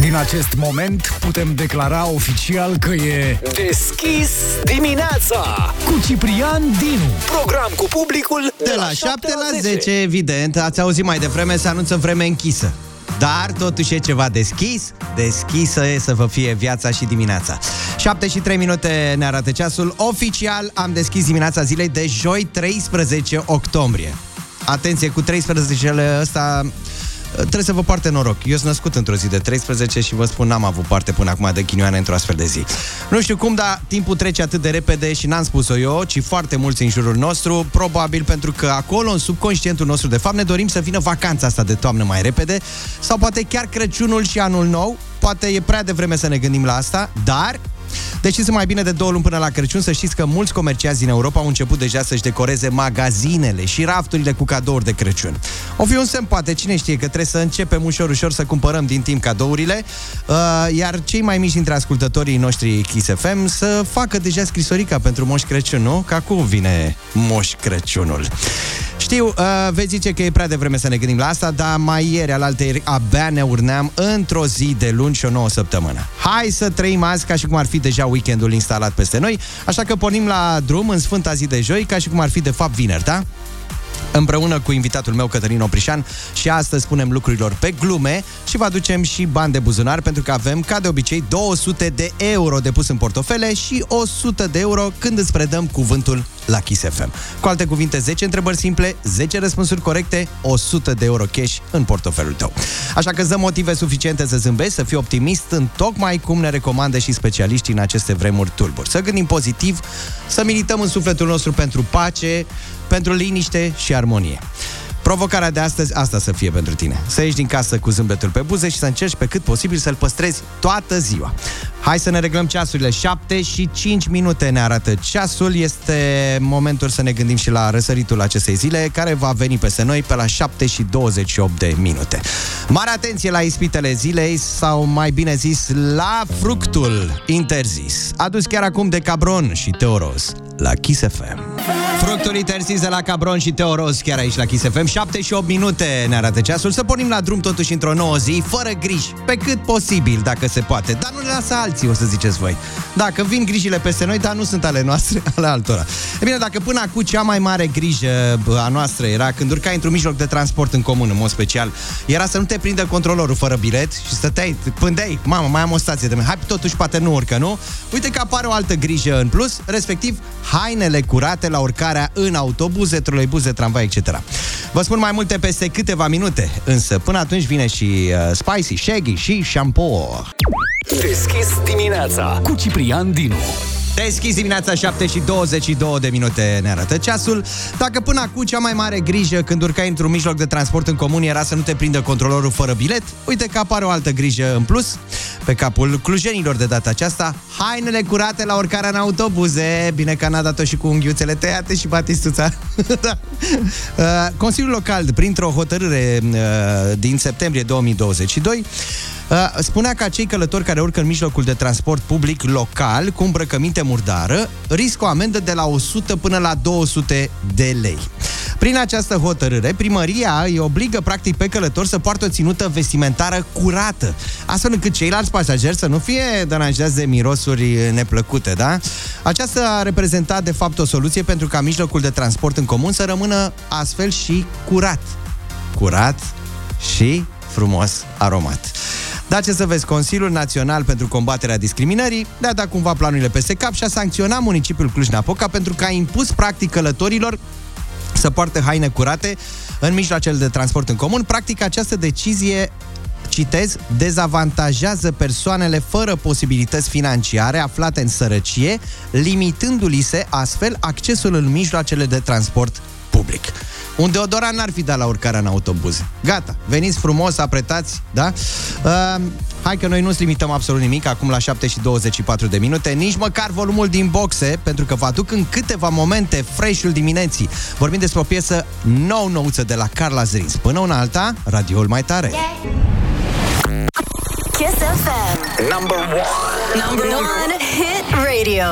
Din acest moment putem declara oficial că e Deschis dimineața cu Ciprian Dinu. Program cu publicul De la 7 la 10, evident, ați auzit mai devreme, se anunță vreme închisă. Dar totuși e ceva deschis, deschisă e să vă fie viața și dimineața. 7 și 3 minute ne arată ceasul. Oficial am deschis dimineața zilei de joi 13 octombrie. Atenție, cu 13-le ăsta trebuie să vă poarte noroc. Eu sunt născut într-o zi de 13 și vă spun, n-am avut parte până acum de ghinioane într-o astfel de zi. Nu știu cum, dar timpul trece atât de repede și n-am spus-o eu, ci foarte mulți în jurul nostru, probabil pentru că acolo, în subconștientul nostru, de fapt, ne dorim să vină vacanța asta de toamnă mai repede sau poate chiar Crăciunul și anul nou. Poate e prea devreme să ne gândim la asta, dar deci sunt mai bine de două luni până la Crăciun să știți că mulți comerciați din Europa au început deja să-și decoreze magazinele și rafturile cu cadouri de Crăciun. O fi un semn, poate, cine știe, că trebuie să începem ușor, ușor să cumpărăm din timp cadourile, uh, iar cei mai mici dintre ascultătorii noștri Kiss FM să facă deja scrisorica pentru Moș Crăciun, nu? Că acum vine Moș Crăciunul. Știu, uh, veți zice că e prea devreme să ne gândim la asta, dar mai ieri, alaltă ieri, abia ne urneam într-o zi de luni și o nouă săptămână. Hai să trăim azi ca și cum ar fi deja weekendul instalat peste noi, așa că pornim la drum în sfânta zi de joi, ca și cum ar fi de fapt vineri, da? Împreună cu invitatul meu, Cătălin Oprișan, și astăzi spunem lucrurilor pe glume și vă aducem și bani de buzunar, pentru că avem, ca de obicei, 200 de euro de pus în portofele și 100 de euro când îți predăm cuvântul la Kiss FM. Cu alte cuvinte, 10 întrebări simple, 10 răspunsuri corecte, 100 de euro cash în portofelul tău. Așa că dăm motive suficiente să zâmbești, să fii optimist în tocmai cum ne recomandă și specialiștii în aceste vremuri tulburi. Să gândim pozitiv, să milităm în sufletul nostru pentru pace, pentru liniște și armonie. Provocarea de astăzi, asta să fie pentru tine. Să ieși din casă cu zâmbetul pe buze și să încerci pe cât posibil să-l păstrezi toată ziua. Hai să ne reglăm ceasurile. 7 și 5 minute ne arată ceasul. Este momentul să ne gândim și la răsăritul acestei zile, care va veni peste noi pe la 7 și 28 de minute. Mare atenție la ispitele zilei, sau mai bine zis, la fructul interzis. Adus chiar acum de Cabron și Teoros la Kiss FM. Fructul interzis de la Cabron și Teoros chiar aici la Kiss FM. 7 și 8 minute ne arată ceasul. Să pornim la drum totuși într-o nouă zi, fără griji, pe cât posibil, dacă se poate. Dar nu ne lasă alții, o să ziceți voi. Dacă vin grijile peste noi, dar nu sunt ale noastre, ale altora. E bine, dacă până acum cea mai mare grijă a noastră era când urcai într-un mijloc de transport în comun, în mod special, era să nu te prindă controlorul fără bilet și stăteai, pândeai, mamă, mai am o stație de hai, totuși poate nu urcă, nu? Uite că apare o altă grijă în plus, respectiv hainele curate la urcarea în autobuze, troleibuze, tramvai, etc. Vă spun mai multe peste câteva minute, însă până atunci vine și uh, Spicy, Shaggy și Shampoo. Deschis dimineața Cu Ciprian Dinu. Deschis dimineața 7 și 22 de minute ne arată ceasul. Dacă până acum cea mai mare grijă când urcai într-un mijloc de transport în comun era să nu te prindă controlorul fără bilet, uite că apare o altă grijă în plus pe capul clujenilor de data aceasta, hainele curate la urcarea în autobuze. Bine că n-a dat-o și cu unghiuțele tăiate și batistuța. da. Uh, Consiliul Local, printr-o hotărâre uh, din septembrie 2022, Uh, spunea că cei călători care urcă în mijlocul de transport public local cu îmbrăcăminte murdară riscă o amendă de la 100 până la 200 de lei. Prin această hotărâre, primăria îi obligă practic pe călători să poartă o ținută vestimentară curată, astfel încât ceilalți pasageri să nu fie deranjați de mirosuri neplăcute, da? Aceasta a reprezentat de fapt o soluție pentru ca mijlocul de transport în comun să rămână astfel și curat. Curat și frumos aromat. Da, ce să vezi, Consiliul Național pentru Combaterea Discriminării le-a dat cumva planurile peste cap și a sancționat municipiul Cluj-Napoca pentru că a impus practic călătorilor să poartă haine curate în mijloacele de transport în comun. Practic, această decizie citez, dezavantajează persoanele fără posibilități financiare aflate în sărăcie, limitându-li se astfel accesul în mijloacele de transport public. Un deodorant n-ar fi dat la urcarea în autobuze. Gata, veniți frumos, apretați, da? Uh, hai că noi nu-ți limităm absolut nimic, acum la 7 și 24 de minute, nici măcar volumul din boxe, pentru că vă aduc în câteva momente fresh-ul dimineții. Vorbim despre o piesă nou-nouță de la Carla Zrins. Până una alta, radioul mai tare. Kiss FM. Number one Number one Hit Radio.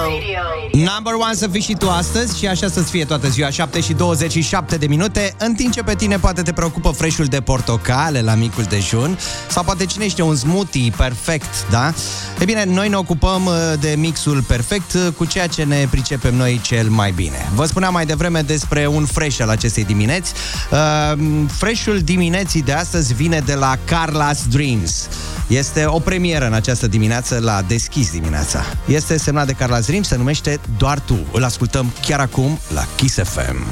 Number one să fii și tu astăzi și așa să-ți fie toată ziua 7 și 27 de minute În timp ce pe tine poate te preocupă freșul de portocale la micul dejun Sau poate cine știe un smoothie perfect, da? E bine, noi ne ocupăm uh, de mixul perfect uh, cu ceea ce ne pricepem noi cel mai bine Vă spuneam mai devreme despre un fresh al acestei dimineți uh, Freshul dimineții de astăzi vine de la Carla's Dreams este o premieră în această dimineață la Deschis dimineața. Este semnat de Carla Zrim, se numește Doar Tu. Îl ascultăm chiar acum la Kiss FM.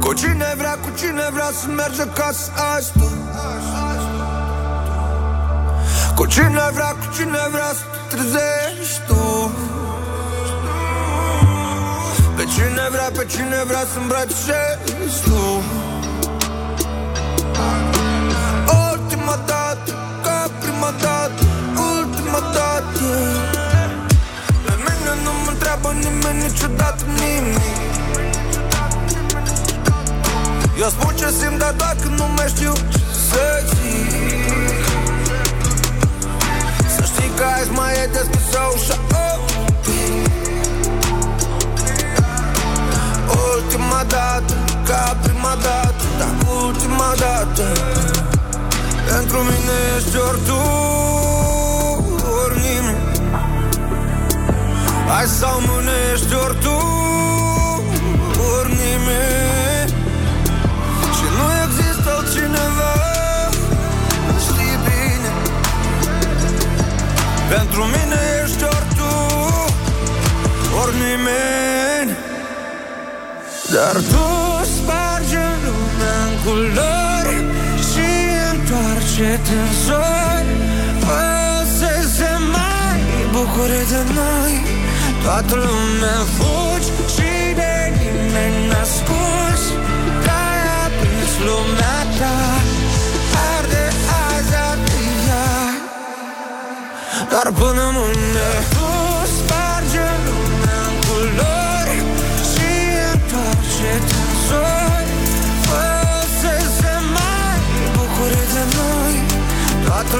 Cu cine vrea, cu cine vrea să merge acasă asta Cu cine vrea, cu cine vrea să te trezești tu Pe cine vrea, pe cine vrea să îmbrățișezi tu Ultima dată, ca prima dată, ultima dată. Pe mine nu mă întreabă nimeni niciodată nimic. Eu spun ce simt, dar dacă nu mai știu ce să zic. Să știi că azi mai e deschisă ușa oh. Ultima dată, ca prima dată Dar ultima dată. Pentru mine ești ori tu, ori nimeni Hai sau mâine ești ori tu, ori nimeni și nu există altcineva Știi bine. Pentru mine ești ori tu Ori nimeni Dar tu sparge lumea în culori Și întoarce-te în zori. Fă să se mai bucure de noi. Toată lumea fugi Și de nimeni n-ascuns Că-ai aprins lumea ta Arde azi, arde iar Dar până mâine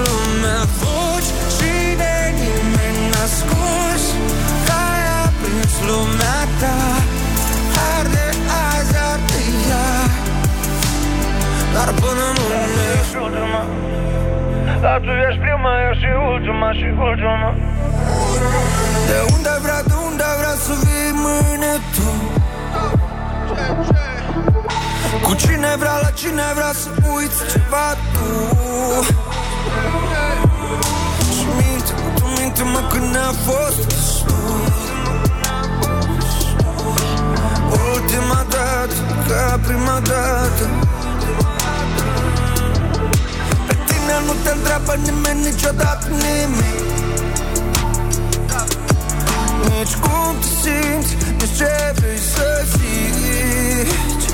lumea fugi Și de nimeni n-ascuns Că-ai aprins lumea ta Arde azi, arde iar Dar până mâine ești ultima Dar tu ești prima, eu și ultima și ultima. De unde vrea, de unde vrea să vii mâine tu. Cu cine vrea, la cine vrea să uiți ceva tu minte-mă când ne-a fost destul Ultima dată, ca prima dată. Pe tine nu te întreabă nimeni niciodată nimic Nici cum te simți, nici ce vrei să zici.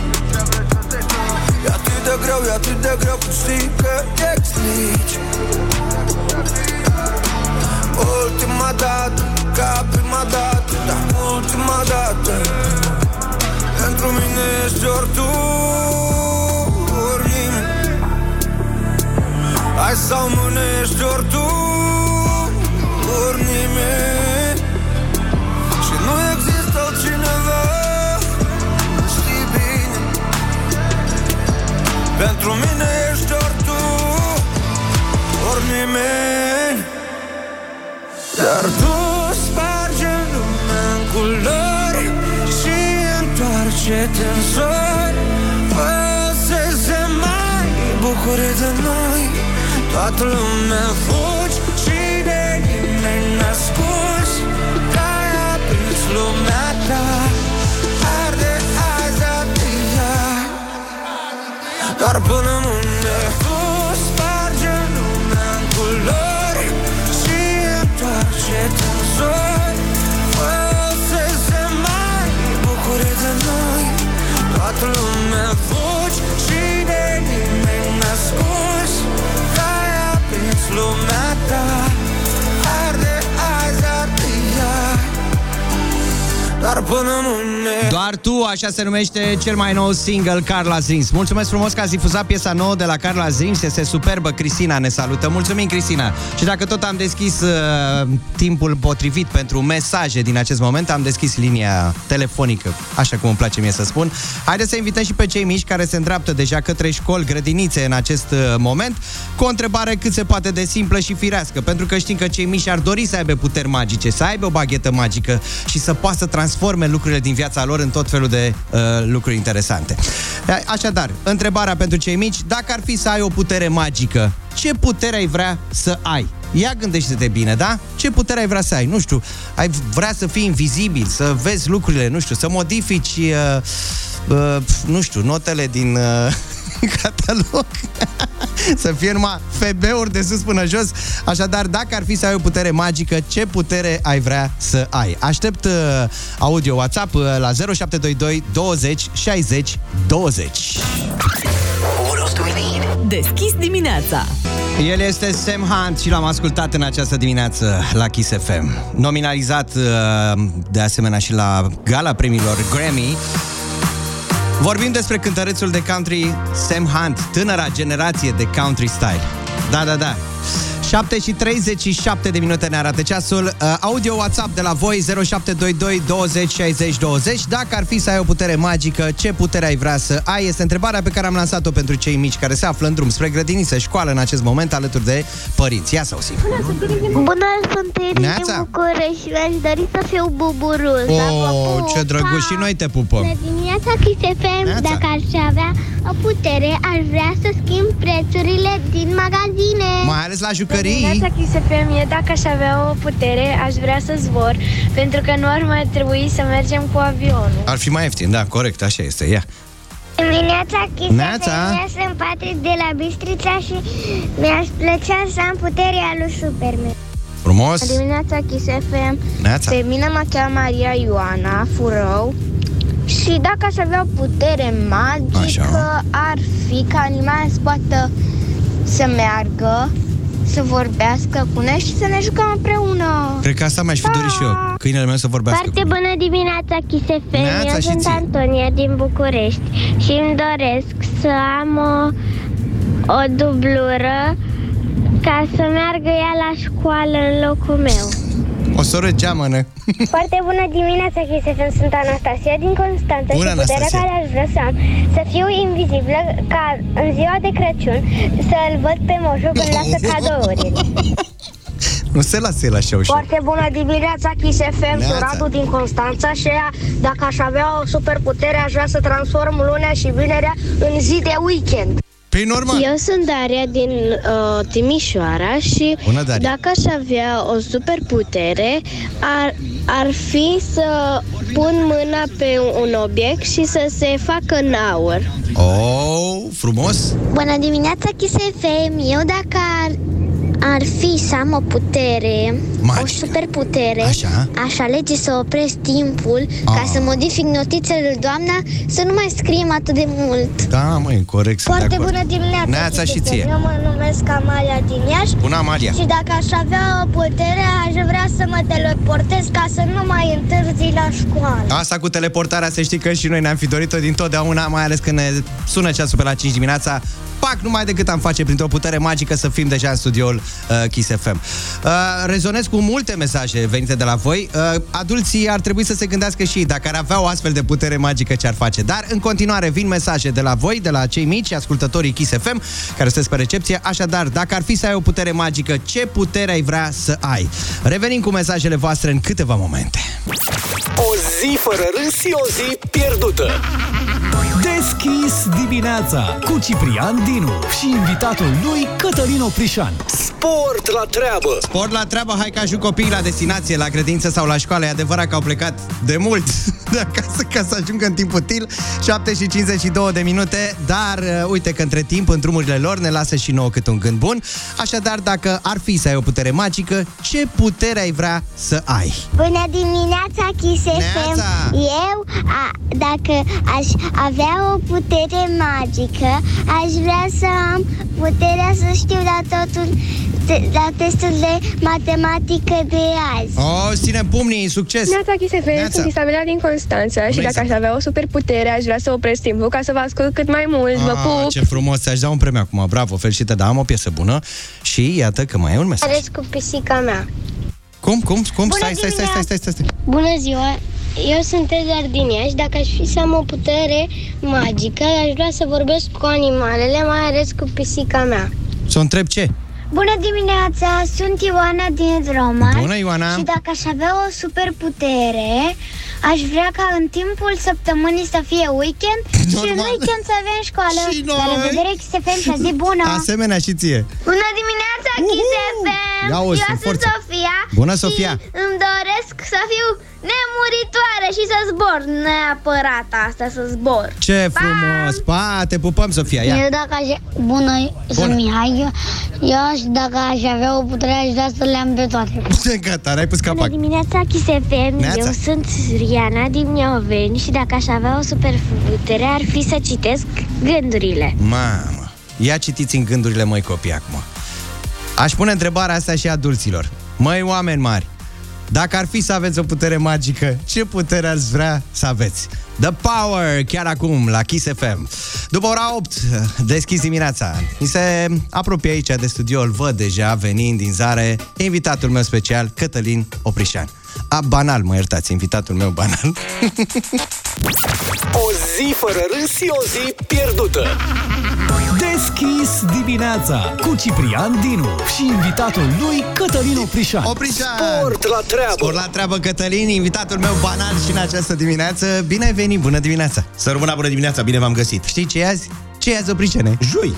E atât de greu, e atât de greu Când știi că explici Ultima dată, ca prima dată Dar ultima dată. Pentru mine ești ori tu, ori nimeni. Hai sau mâine ești ori tu, ori nimeni. Și nu există altcineva Știi bine. Pentru mine ești ori tu Ori nimeni Dar tu sparge lumea în culori Și întoarce-te în zori. Fă să se mai bucure de noi. Toată lumea fugi Și de nimeni n-ascuns Că-ai aprins lumea ta. Arde azi, arde iar Dar până mâine Arde azi, arde iar Dar până mâine mine Doar tu, așa se numește cel mai nou single Carla Zins. Mulțumesc frumos că ați difuzat piesa nouă de la Carla Zins. Este superbă, Cristina ne salută. Mulțumim, Cristina. Și dacă tot am deschis uh, timpul potrivit pentru mesaje din acest moment, am deschis linia telefonică, așa cum îmi place mie să spun. Haideți să invităm și pe cei mici care se îndreaptă deja către școli, grădinițe în acest uh, moment, cu o întrebare cât se poate de simplă și firească, pentru că știm că cei mici ar dori să aibă puteri magice, să aibă o baghetă magică și să poată să transforme lucrurile din viața lor în tot felul de uh, lucruri interesante. A- Așadar, întrebarea pentru cei mici, dacă ar fi să ai o putere magică, ce putere ai vrea să ai? Ia gândește-te bine, da? Ce putere ai vrea să ai? Nu știu, ai vrea să fii invizibil, să vezi lucrurile, nu știu, să modifici, uh, uh, nu știu, notele din uh, catalog. să fie numai FB-uri de sus până jos. Așadar, dacă ar fi să ai o putere magică, ce putere ai vrea să ai? Aștept uh, audio WhatsApp uh, la 0722 20 60 20. What else do we need? Deschis dimineața. El este Sam Hunt și l-am ascultat în această dimineață la Kiss FM. Nominalizat uh, de asemenea și la gala premiilor Grammy. Vorbim despre cântărețul de country Sam Hunt, tânăra generație de country style. Da, da, da. 7 și 37 de minute ne arată ceasul. Uh, audio WhatsApp de la voi 0722 20 60 20. Dacă ar fi să ai o putere magică, ce putere ai vrea să ai? Este întrebarea pe care am lansat-o pentru cei mici care se află în drum spre grădiniță, școală în acest moment alături de părinți. Ia să auzim. Bună, sunt Eri Neața. din București și mi-aș dori să fiu buburus. Oh, ce drăguț și noi te pupăm. Bună dimineața, Kiss FM. Neața. Dacă aș avea o putere, aș vrea să schimb prețurile din magazine. Mai ales la jucării. Dimineața Kiss FM e dacă aș avea o putere, aș vrea să zbor, pentru că nu ar mai trebui să mergem cu avionul. Ar fi mai ieftin, da, corect, așa este. Ia. Dimineața, Kiss Neața. FM. Eu sunt Patrick de la Bistrița și mi-aș plăcea să am puterea lui Superman. Frumos. Dimineața, Kiss FM. Neața. Pe mine mă cheamă Maria Ioana Furău și dacă aș avea o putere magică, Așa. ar fi ca animalele să poată să meargă, să vorbească cu noi și să ne jucăm împreună. Cred că asta mi-aș fi dorit și eu. Câinele meu să vorbească. Foarte cu mine. bună dimineața, Kiss FM. Neața Eu și sunt ție. Antonia din București și îmi doresc să am o, o dublură ca să meargă ea la școală în locul meu. O soră geamănă. Foarte bună dimineața, Kiss FM. Sunt Anastasia din Constanța Bună, și puterea Anastasia. care aș vrea să am să fiu invizibilă ca în ziua de Crăciun să-l văd pe moșul când lasă cadourile. Nu se lasă el așa ușor. Foarte bună dimineața, Kiss FM, sunt Neața. Radu din Constanța și ea, dacă aș avea o superputere, aș vrea să transform lunea și vinerea în zi de weekend. Păi normal. Eu sunt Daria din uh, Timișoara și Bună, Daria. dacă aș avea o superputere, ar, ar fi să pun mâna pe un obiect și să se facă în aur. Oh, frumos. Bună dimineața, Kiss FM! Eu dacă ar, ar fi să am o putere, Magică. o superputere, Așa. aș alege să opresc timpul ca Ah. să modific notițele lui doamna să nu mai scriem atât de mult. Da, măi, corect. sunt de Foarte acord. bună dimineața, Neața Kiss și FM. ție. Eu mă numesc Amalia din Iași Bună, Amalia. și dacă aș avea o putere, aș vrea să mă teleportez ca să nu mai întârzi la școală. Asta cu teleportarea, să știi că și noi ne-am fi dorit-o din totdeauna, mai ales când ne sună ceasul pe la 5 dimineața. Pac, numai decât am face printr-o putere magică să fim deja în studioul uh, Kiss FM. Uh, rezonez cu multe mesaje venite de la voi. Uh, adulții ar trebui să se gândească și ei dacă ar avea o astfel de putere magică ce ar face. Dar în continuare vin mesaje de la voi, de la cei mici, ascultătorii Kiss FM, care sunteți pe recepție. Așadar, dacă ar fi să ai o putere magică, ce putere ai vrea să ai? Revenim cu mesajele voastre în câteva momente. O zi fără râs și o zi pierdută. Deschis dimineața cu Ciprian Dinu și invitatul lui Cătălin Oprișan. Sport la treabă. Sport la treabă, hai că ajung copiii la destinație, la grădință sau la școală. E adevărat că au plecat de mult de acasă ca să ajungă în timp util. 7 și 52 de minute, dar uh, uite că între timp, în drumurile lor, ne lasă și nouă cât un gând bun. Așadar, dacă ar fi să ai o putere magică, ce putere ai vrea să ai? Bună dimineața, Kiss FM! Neața! Eu, a, dacă aș avea o putere magică, aș vrea să am puterea să știu la totul te- la testul de matematică de azi. O, ține pumnii, succes! Neața Chisefem, Neața. sunt Isabela din Constanța și Bună, dacă aș avea o superputere, aș vrea să opresc timpul ca să vă ascult cât mai mult. Vă Ah, pup! ce frumos, ți-aș da un premiu acum, bravo, felicitări, dar am o piesă bună și iată că mai e un mesaj. Ales cu pisica mea. Cum, cum, cum? Bună Stai, stai, stai, stai, stai, stai, stai. Bună ziua! Eu sunt Edgar din Iași. Dacă aș fi să am o putere magică, aș vrea să vorbesc cu animalele, mai ales cu pisica mea. Să o întreb ce? Bună dimineața, sunt Ioana din Roma. Bună, Ioana! Și dacă aș avea o superputere, aș vrea ca în timpul săptămânii să fie weekend și în Normal. weekend să avem școală. Și La noi. revedere, XFM și o zi bună! Asemenea și ție. Bună dimineața, XFM! Ia uzi, Eu cu sunt forță. Sofia Bună, Sofia. Și îmi doresc să fiu nemuritoare și să zbor Neapărat asta, să zbor Ce frumos! Pa, te pupăm, Sofia, ia! Eu dacă aș... Bună, sunt Mihai. Eu, eu aș, dacă aș avea o putere, aș vrea să le am pe toate. Gata, ai pus Bună capac. dimineața, XFM Neața. Eu sunt Riana din Mioveni Și dacă aș avea o superputere Ar fi să citesc gândurile Mamă, ia citiți în gândurile măi copii acum. Aș pune întrebarea asta și adulților. Măi, oameni mari, dacă ar fi să aveți o putere magică, ce putere ați vrea să aveți? The Power, chiar acum, la Kiss FM. După ora 8, deschis dimineața. Mi se apropie aici de studio, îl văd deja venind din zare, invitatul meu special, Cătălin Oprișan. A, banal, mă iertați, invitatul meu banal. O zi fără râs și o zi pierdută. Deschis dimineața cu Ciprian Dinu și invitatul lui Cătălin Oprișan. Oprișan! Sport la treabă. Sport la treabă, Cătălin, invitatul meu banal și în această dimineață. Bine ai venit, bună dimineața! Să rămână bună dimineața, bine v-am găsit. Știi ce e azi? Ce e azi, Opricene? Joi.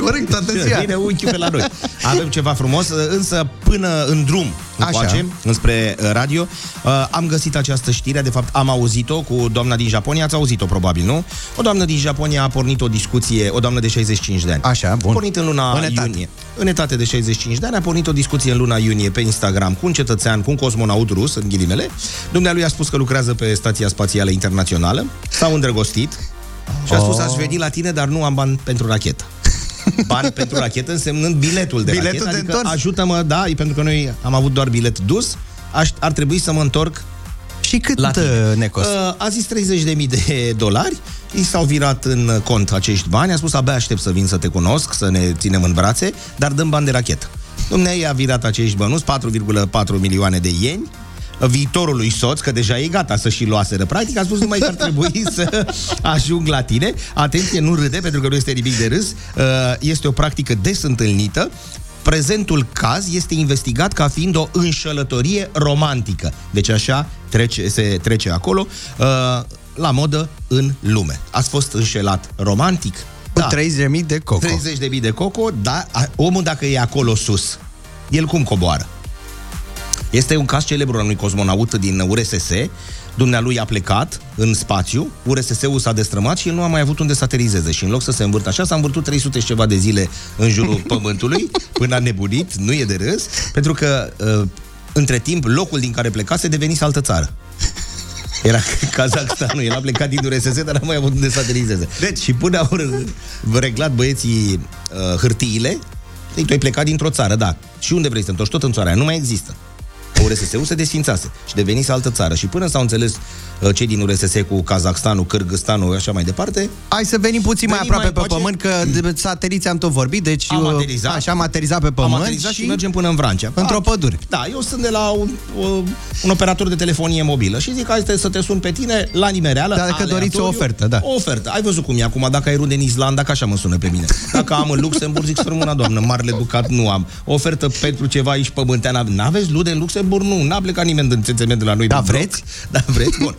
Corect, toată ziua. Vine unchiul pe la noi. Avem ceva frumos, însă până în drum Așa. încoace, înspre uh, radio, uh, am găsit această știre, de fapt am auzit-o cu doamna din Japonia, ați auzit-o probabil, nu? O doamnă din Japonia a pornit o discuție, o doamnă de 65 de ani. Așa, bun. A pornit în luna În etate. iunie. În etate de 65 de ani a pornit o discuție în luna iunie pe Instagram cu un cetățean, cu un cosmonaut rus, în ghilimele. Dumnealui a spus că lucrează pe Stația Spațială Internațională, s-au îndrăgostit și a spus aș veni la tine, dar nu am bani pentru rachetă. Bani pentru rachetă însemnând biletul de Biletul rachetă, de adică întors. ajută-mă, da, e pentru că noi am avut doar bilet dus, aș, ar trebui să mă întorc Și cât la tine. uh, ne costă? Uh, a zis 30.000 de dolari, i s-au virat în cont acești bani, a spus abia aștept să vin să te cunosc, să ne ținem în brațe, dar dăm bani de rachetă. Dumnezeu a virat acești bănuți, 4,4 milioane de ieni, viitorului soț, că deja e gata să și luaseră. Practic a spus numai că ar trebui să ajung la tine. Atenție, nu râde, pentru că nu este nimic de râs. Uh, Este o practică des întâlnită. Prezentul caz este investigat ca fiind o înșelătorie romantică. Deci așa trece, se trece acolo, uh, la modă în lume. Ați fost înșelat romantic? Cu 30.000 de coco. 30.000 de coco, dar a- omul dacă e acolo sus, el cum coboară? Este un caz celebru al unui cosmonaut din URSS. Dumnealui a plecat în spațiu, URSS-ul s-a destrămat și el nu a mai avut unde să aterizeze. Și în loc să se învârtă așa, s-a învârtut 300 și ceva de zile în jurul Pământului, până a nebunit, nu e de râs, pentru că uh, între timp locul din care plecase devenise altă țară. Era Kazakhstanul, el a plecat din URSS, dar n-a mai avut unde să aterizeze. Deci, și până au r- reglat băieții uh, hârtiile, ei, tu ai plecat dintr-o țară, da. Și unde vrei să te întorci? Tot în țara aia. Nu mai există. URSS-ul se desfințase și devenise altă țară. Și până s-au înțeles uh, cei din URSS cu Kazakhstanul, Kyrgyzstanul, așa mai departe, Hai să venim puțin mai Venim aproape mai pe încoace. pământ, că de sateliți am tot vorbit, deci Am uh, aterizat. Așa am aterizat pe pământ am aterizat și, și mergem până în Vrancea. într-o Ah, pădure. Da, eu sunt de la un, un operator de telefonie mobilă și zic, hai să te- să te sun pe tine la nimereală. Dar dacă aleatoriu. doriți o ofertă, da. O ofertă. Ai văzut cum e acum, dacă ai rude în Islanda, că așa mă sună pe mine. Dacă am în Luxemburg, zic, strămâna doamnă, marele ducat nu am. O ofertă pentru ceva aici pământean. N-aveți lude în Luxemburg? Nu, n-a plecat nimeni din țețement de la noi. Da, din bloc. vreți? Da, vreți? Bun.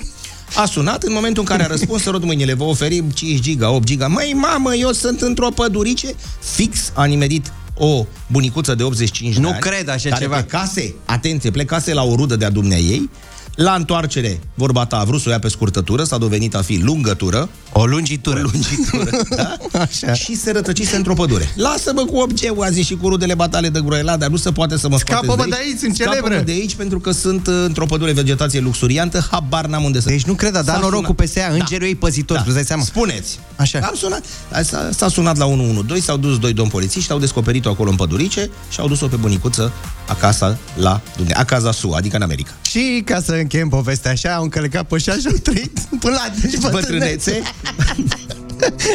A sunat în momentul în care a răspuns să rog mâinile, vă oferim 5 giga, 8 giga. Măi, mamă, eu sunt într-o pădurice. Fix a nimerit o bunicuță de 85 Nu de ani. cred așa care ceva. plecase, atenție, plecase la o rudă de-a dumnea ei. La întoarcere, vorba ta, a vrut să o ia pe scurtătură, s-a dovedit a fi lungătură, O lungitură. O lungitură, da? Așa. Și se rătăcise într-o pădure. Lasă-mă cu obceu, a zis și cu rudele batale de groela, dar nu se poate să mă Scapă-mă scoateți de aici, sunt celebră. Scapă-mă de aici pentru că sunt uh, într-o pădure vegetație luxuriantă, habar n-am unde să... Deci nu cred, a dat S-a noroc sunat- cu PSA, îngerul ei păzitor, îți dai seama? Spuneți. Așa. Am sunat, s-a, s-a sunat la 112, s-au dus doi domni polițiști, au descoperit-o acolo în pădurice și au dus-o pe bunicuță acasă la Dumne, acasă SUA, adică în America. Și ca să încheiem povestea așa, au încălecat pe și au trăit până la deci Bătrânețe.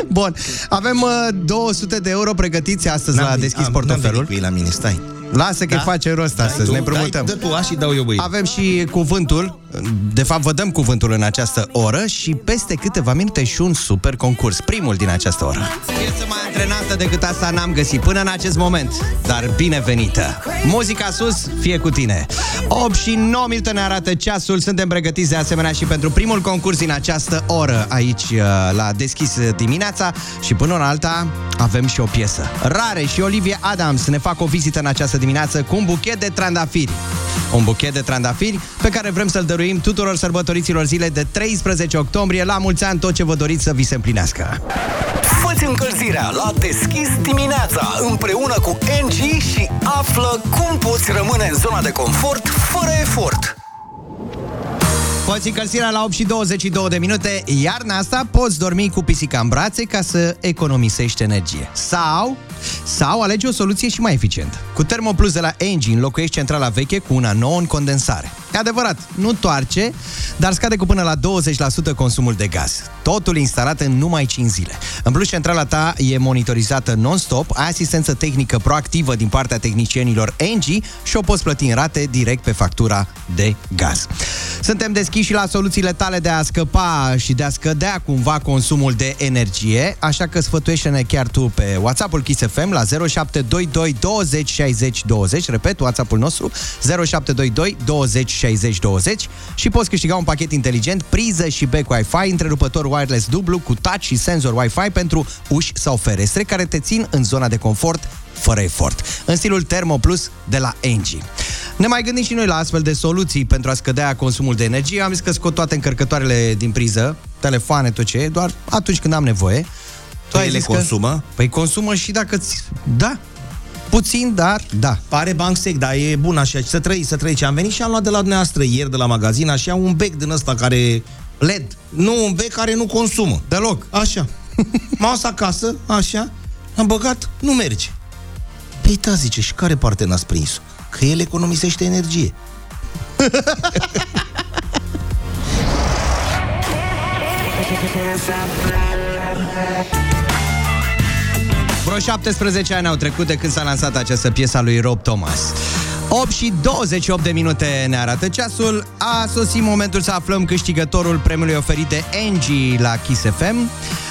Bun, avem uh, 200 de euro pregătiți astăzi la venit- deschis am- portofelul. N-am venit cu ei la mine, stai. Lasă că Da? face rost Dai astăzi, tu, ne împrumutăm. Dai, dă tu A și dau eu băi. Avem și cuvântul, de fapt vă dăm cuvântul în această oră și peste câteva minute și un super concurs, primul din această oră. Piesă mai antrenată decât asta n-am găsit până în acest moment, dar binevenită. Muzica sus, fie cu tine. 8 și 9 minute ne arată ceasul, suntem pregătiți de asemenea și pentru primul concurs din această oră aici uh, la Deschis dimineața și până în alta avem și o piesă. Rare și Olivia Adams ne fac o vizită în această dimineață cu un buchet de trandafiri. Un buchet de trandafiri pe care vrem să-l dăruim tuturor sărbătoriților zile de 13 octombrie. La mulți ani tot ce vă doriți să vi se împlinească. Fă-ți încălzirea la Deschis dimineața împreună cu NG și află cum poți rămâne în zona de confort fără efort. Poți încălzirea la 8 și 22 de minute. Iarna asta poți dormi cu pisica în brațe ca să economisești energie. Sau, sau alege o soluție și mai eficientă. Cu Thermoplus de la Engie înlocuiești centrala veche cu una nouă în condensare. E adevărat, nu toarce, dar scade cu până la 20% consumul de gaz. Totul instalat în numai 5 zile. În plus, centrala ta e monitorizată non-stop, ai asistență tehnică proactivă din partea tehnicienilor Engie și o poți plăti în rate direct pe factura de gaz. Suntem deschiși și la soluțiile tale de a scăpa și de a scădea cumva consumul de energie, așa că sfătuiește-ne chiar tu pe WhatsApp-ul Kiss FM la 0722 20 60 20, repet, WhatsApp-ul nostru 0722 20 60 20 și poți câștiga un pachet inteligent, priză și bec Wi-Fi, întrerupător wireless dublu cu touch și senzor Wi-Fi pentru uși sau ferestre care te țin în zona de confort fără efort, în stilul Thermo Plus de la Engie. Ne mai gândim și noi la astfel de soluții pentru a scădea consumul de energie. Am zis că scot toate încărcătoarele din priză, telefoane, tot ce e, doar atunci când am nevoie. Tu ai ele zis că- consumă? Păi consumă și dacă ți... Da. Puțin, dar da. Pare banc sec, dar e bun așa. Să trăi, să trăi. Ce am venit și am luat de la dumneavoastră ieri de la magazin, așa, un bec din ăsta care... LED. Nu, un bec care nu consumă. Deloc. Așa. M-am dus acasă, așa, am băgat, nu merge. Păi da, zice, și care parte n-ați prins Că el economisește energie. Vreo 17 ani au trecut de când s-a lansat această piesă a lui Rob Thomas. 8 și 28 de minute ne arată ceasul. A sosit momentul să aflăm câștigătorul premiului oferit de Angie la Kiss FM.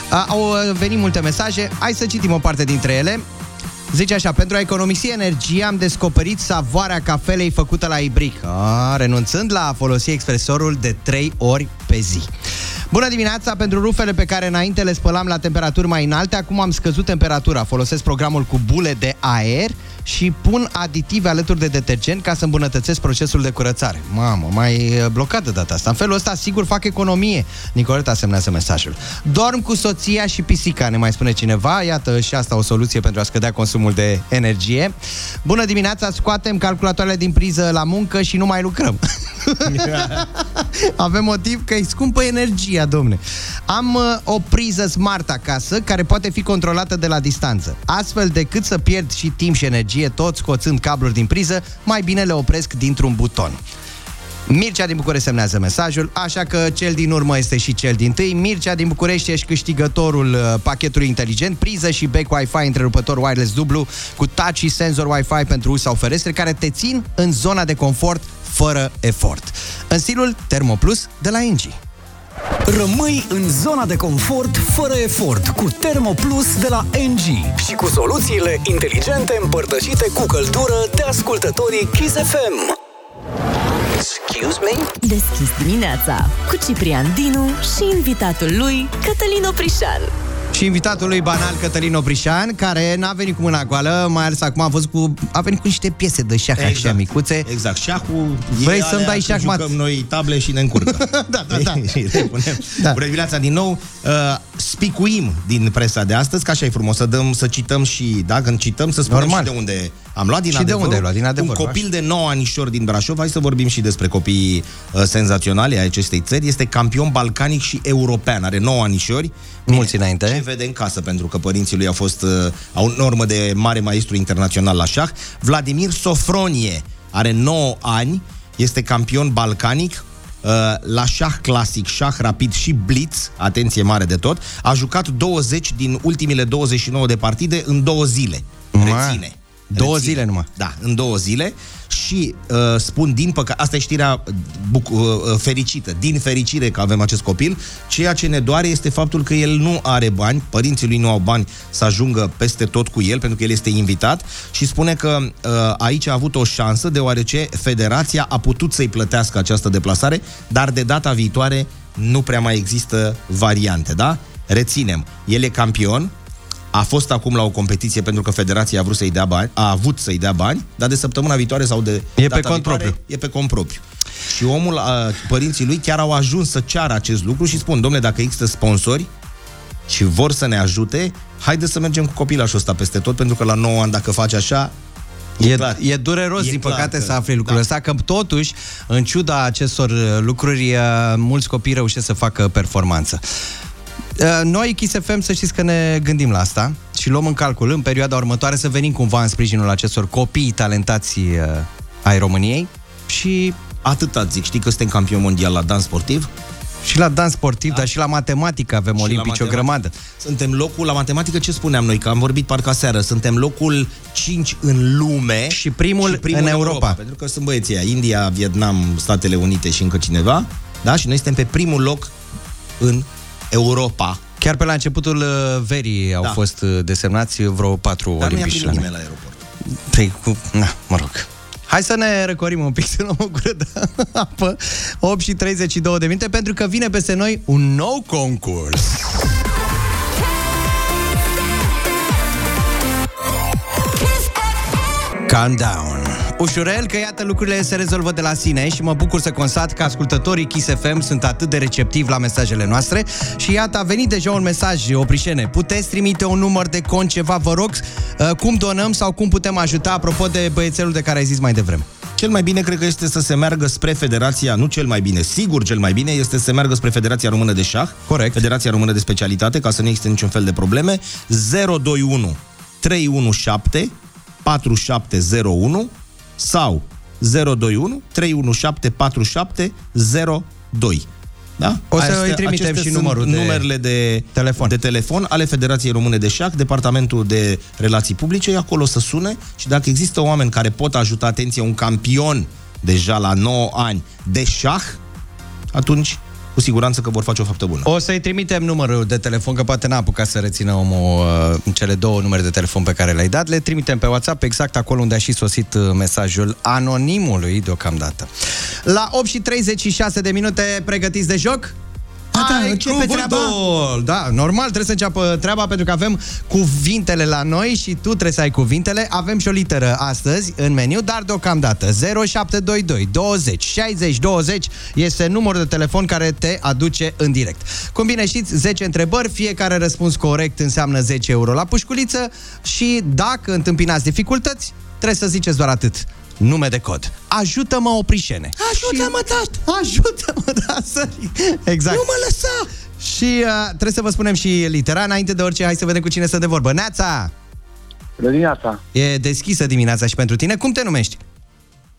A, Au venit multe mesaje. Hai să citim o parte dintre ele. Zice așa, pentru a economisi energie am descoperit savoarea cafelei făcută la Ibric, a, renunțând la a folosi expresorul de 3 ori pe zi. Bună dimineața! Pentru rufele pe care înainte le spălam la temperaturi mai înalte, acum am scăzut temperatura. Folosesc programul cu bule de aer și pun aditive alături de detergent ca să îmbunătățesc procesul de curățare. Mamă, mai e blocat de data asta. În felul ăsta, sigur, fac economie. Nicoleta semnează mesajul. Dorm cu soția și pisica, ne mai spune cineva. Iată și asta o soluție pentru a scădea consumul de energie. Bună dimineața, scoatem calculatoarele din priză la muncă și nu mai lucrăm. Avem motiv că e scumpă energia, domne. Am uh, o priză smart acasă care poate fi controlată de la distanță. Astfel, decât să pierd și timp și energie tot scoțând cabluri din priză, mai bine le opresc dintr-un buton. Mircea din București semnează mesajul, așa că cel din urmă este și cel din tâi. Mircea din București ești câștigătorul uh, pachetului inteligent, priză și bec Wi-Fi întrerupător wireless dublu cu touch și senzor Wi-Fi pentru uși sau ferestre care te țin în zona de confort fără efort. În stilul Thermoplus de la Engie. Rămâi în zona de confort fără efort cu Thermoplus de la NG. Și cu soluțiile inteligente împărtășite cu căldură de ascultătorii Kiss FM. Excuse me? Deschis dimineața cu Ciprian Dinu și invitatul lui Cătălin Oprișan. Și invitatul lui banal, Cătălin Oprișan, care n-a venit cu mâna goală, mai ales acum a văzut cu... a venit cu niște piese de șah exact. așa micuțe. Exact, șahul e Vrei să-mi alea dai când șahmat? jucăm noi table și ne încurcă. da, da, da. Și le punem. Da. Bună dimineața din nou. Uh, spicuim din presa de astăzi, că așa e frumos, să dăm, să cităm și, da, când cităm, să spunem Normal. și de unde am luat din Și de adevăr. unde ai luat, din adevăr, Un copil de 9 anișori din Brașov, hai să vorbim și despre copiii uh, senzaționali ai acestei țări, este campion balcanic și european, are 9 anișori. Mulți înainte. Ce vede în casă, pentru că părinții lui au fost uh, au o normă de mare maestru internațional la șah. Vladimir Sofronie are 9 ani, este campion balcanic, uh, la șah clasic, șah rapid și blitz, atenție mare de tot, a jucat 20 din ultimele 29 de partide în două zile. Ma. Reține. Două zile numai. Da, în două zile. Și uh, spun din păcate, asta e știrea buc- uh, uh, fericită, din fericire că avem acest copil, ceea ce ne doare este faptul că el nu are bani, părinții lui nu au bani să ajungă peste tot cu el, pentru că el este invitat. Și spune că uh, aici a avut o șansă, deoarece federația a putut să-i plătească această deplasare, dar de data viitoare nu prea mai există variante, da? Reținem, el e campion, a fost acum la o competiție pentru că federația a vrut să-i dea bani, a avut să-i dea bani, dar de săptămâna viitoare sau de pe data cont viitoare, propriu. E pe cont propriu. Și omul, a, părinții lui chiar au ajuns să ceară acest lucru și spun, domnule, dacă există sponsori și vor să ne ajute, haideți să mergem cu copilașul ăsta peste tot, pentru că la 9 ani, dacă faci așa, E, clar. e dureros, E din clar păcate, că- să afli lucrul da. ăsta, că totuși, în ciuda acestor uh, lucruri, uh, mulți copii reușesc să facă performanță. Uh, Noi, Kiss FM, să știți că ne gândim la asta și luăm în calcul în perioada următoare să venim cumva în sprijinul acestor copii talentați uh, ai României și, Atâta zic, știi că suntem campion mondial la dans sportiv? și la dans sportiv, da. dar și la matematică avem Și la olimpici o matematică. grămadă. Suntem locul, la matematică ce spuneam noi, că am vorbit parcă aseară, suntem locul 5 în lume Și primul în Europa. Pentru că sunt băieții aia, India, Vietnam, Statele Unite și încă cineva, da? Și noi suntem pe primul loc în Europa. Chiar pe la începutul uh, verii au Da. fost uh, desemnați vreo patru Dar nu i-a olimpici primit la noi. nimeni la aeroport. Păi, cu... Na, mă rog. Hai să ne răcorim un pic, să luăm o gură de apă. 8 și 32 de minute, pentru că vine peste noi un nou concurs. Calm down. Ușurel că iată lucrurile se rezolvă de la sine și mă bucur să constat că ascultătorii Kiss FM sunt atât de receptivi la mesajele noastre și iată a venit deja un mesaj, Oprișene. Puteți trimite un număr de cont ceva, vă rog, uh, cum donăm sau cum putem ajuta apropo de băiețelul de care ai zis mai devreme. Cel mai bine cred că este să se meargă spre Federația, nu cel mai bine, sigur cel mai bine este să se meargă spre Federația Română de Șah, Corect. Federația Română de Specialitate, ca să nu existe niciun fel de probleme, 021 317 4701 sau 021 317 4702. Da? O să Astea- îi trimitem acestea și sunt numărul de numerele de telefon. de telefon ale Federației Române de Șah, Departamentul de Relații Publice, e acolo să sune și dacă există oameni care pot ajuta, atenție, un campion deja la 9 ani de șah, atunci cu siguranță că vor face o faptă bună. O să-i trimitem numărul de telefon, că poate n-a apucat să rețină omul uh, cele două numere de telefon pe care le-ai dat. Le trimitem pe WhatsApp, exact acolo unde a și sosit uh, mesajul anonimului deocamdată. La 8 și 36 de minute, pregătiți de joc? Gata, Ai începe cuvântul! treaba? Da, normal, trebuie să înceapă treaba pentru că avem cuvintele la noi și tu trebuie să ai cuvintele. Avem și o literă astăzi în meniu, dar deocamdată 0722 20 60 20 este numărul de telefon care te aduce în direct. Cum bine știți, 10 întrebări, fiecare răspuns corect înseamnă 10 euro la pușculiță și dacă întâmpinați dificultăți, trebuie să ziceți doar atât. Nume de cod. Ajută-mă, oprișene. Ajută-mă, tată! Ajută-mă, da, sări. Exact. Nu mă lăsa! Și uh, trebuie să vă spunem și litera. Înainte de orice, hai să vedem cu cine stă de vorbă. Neața! Dimineața. E deschisă dimineața și pentru tine. Cum te numești?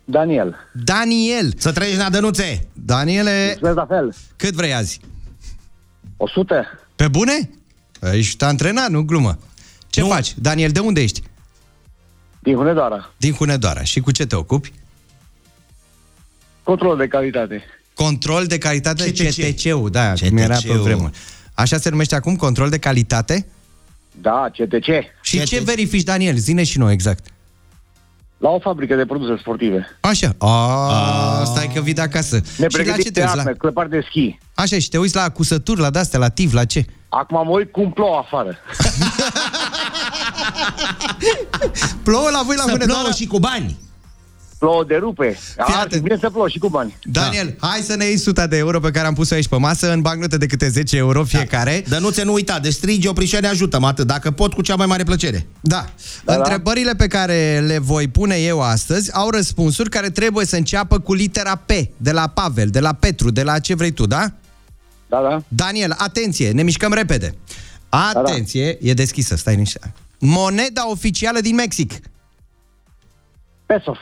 Daniel. Daniel. Să trăiești la dănuțe! Daniele, Mulțumesc la fel. cât vrei azi? 100. Pe bune? Ești antrenat, nu glumă. Ce Nu. faci? Daniel, de unde ești? Din Hunedoara. Din Hunedoara. Și cu ce te ocupi? Control de calitate. Control de calitate CTC. CTC-ul, da, cum era pe CTC-ul. vremuri. Așa se numește acum, control de calitate? Da, CTC. Și CTC. ce verifici, Daniel? Zine și noi exact. La o fabrică de produse sportive. Așa. A, stai că vii de acasă. Ne și la ce pregătim te de uiți? La... arme, clăpari de schi. Așa, și te uiți la cusături, la de-astea, la tiv, la ce? Acum mă uit cum plouă afară. Plouă la voi la Să Hunedoara? plouă și cu bani. Plouă de rupe. Ar fi bine să plouă și cu bani. Daniel, hai să ne iei 100 de euro pe care am pus-o aici pe masă în bancnote de câte 10 euro fiecare. Dar nu ți nu uita, de strigi oprișoare ajută-mă atât, dacă pot cu cea mai mare plăcere. Da. da. Întrebările pe care le voi pune eu astăzi au răspunsuri care trebuie să înceapă cu litera P, de la Pavel, de la Petru, de la ce vrei tu, da? Da, da. Daniel, atenție, ne mișcăm repede. Atenție, e deschisă, stai niște. Moneda oficială din Mexic. Pesos.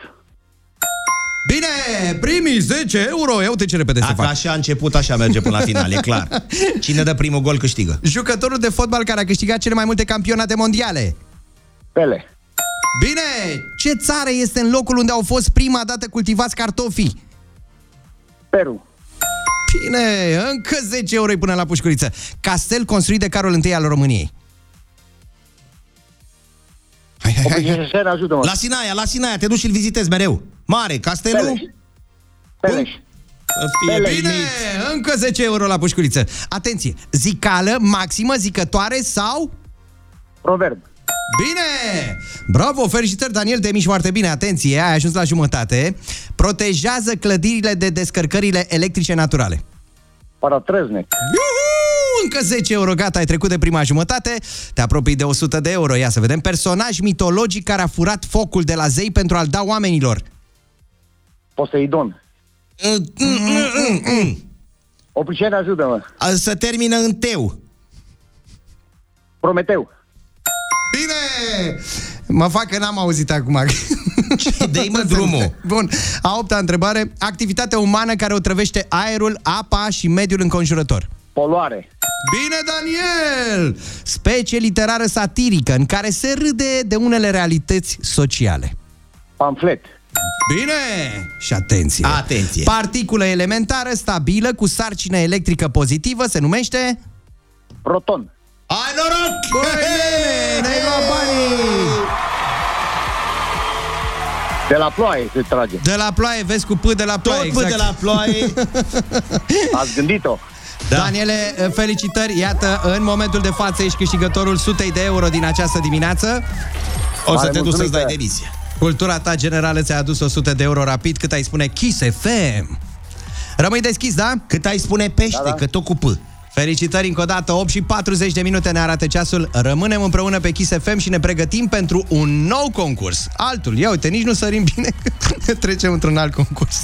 Bine, primii 10 euro. Ia uite ce repede se Dacă fac. așa a început, așa merge până la final, e clar. Cine dă primul gol câștigă. Jucătorul de fotbal care a câștigat cele mai multe campionate mondiale. Pele. Bine, ce țară este în locul unde au fost prima dată cultivați cartofii? Peru. Bine, încă 10 euro până la pușculiță. Castel construit de Carol I al României. Hai, hai, hai. hai. Să ajută-mă. La Sinaia, la Sinaia, te duci și-l vizitezi mereu. Mare, castelul? Peleș. Peleș. Să fie Peleș. Bine, încă 10 euro la pușculiță. Atenție, zicală, maximă, zicătoare sau... Proverb. Bine! Bravo, felicitări, Daniel, te miști foarte bine. Atenție, ai ajuns la jumătate. Protejează clădirile de descărcările electrice naturale. Paratrăznic. Iuhu! Încă 10 euro, gata, ai trecut de prima jumătate, te apropii de 100 de euro. Ia să vedem, personaj mitologic care a furat focul de la zei pentru a-l da oamenilor. Poseidon. Oprișene, ajută-mă. A, Să termină în teu. Prometeu. Bine! Mă fac că n-am auzit acum. Dă-i mă drumul. Bun, a opta întrebare. Activitatea umană care otrăvește aerul, apa și mediul înconjurător. Poluare. Bine, Daniel! Specie literară satirică în care se râde de unele realități sociale. Pamflet. Bine! Și atenție! Atenție. Particulă elementară stabilă cu sarcină electrică pozitivă se numește... Proton. Ai noroc! Băi, nene, ne-ai luat banii! De la ploaie se trage. De la ploaie, vezi cu P de la ploaie, Tot exact. de la ploaie. Ați gândit-o. Da. Daniele, felicitări! Iată, în momentul de față ești câștigătorul sutei de euro din această dimineață. O să Mare te duci să-ți dai mulțumire. demisia. Cultura ta generală ți-a adus 100 de euro rapid, cât ai spune Kiss FM. Rămâi deschis, da? Cât ai spune pește, Da, da. că tot cu P. Felicitări încă o dată, 8 și 40 de minute ne arată ceasul. Rămânem împreună pe Kiss FM și ne pregătim pentru un nou concurs. Altul, ia uite, nici nu sărim bine, că trecem într-un alt concurs.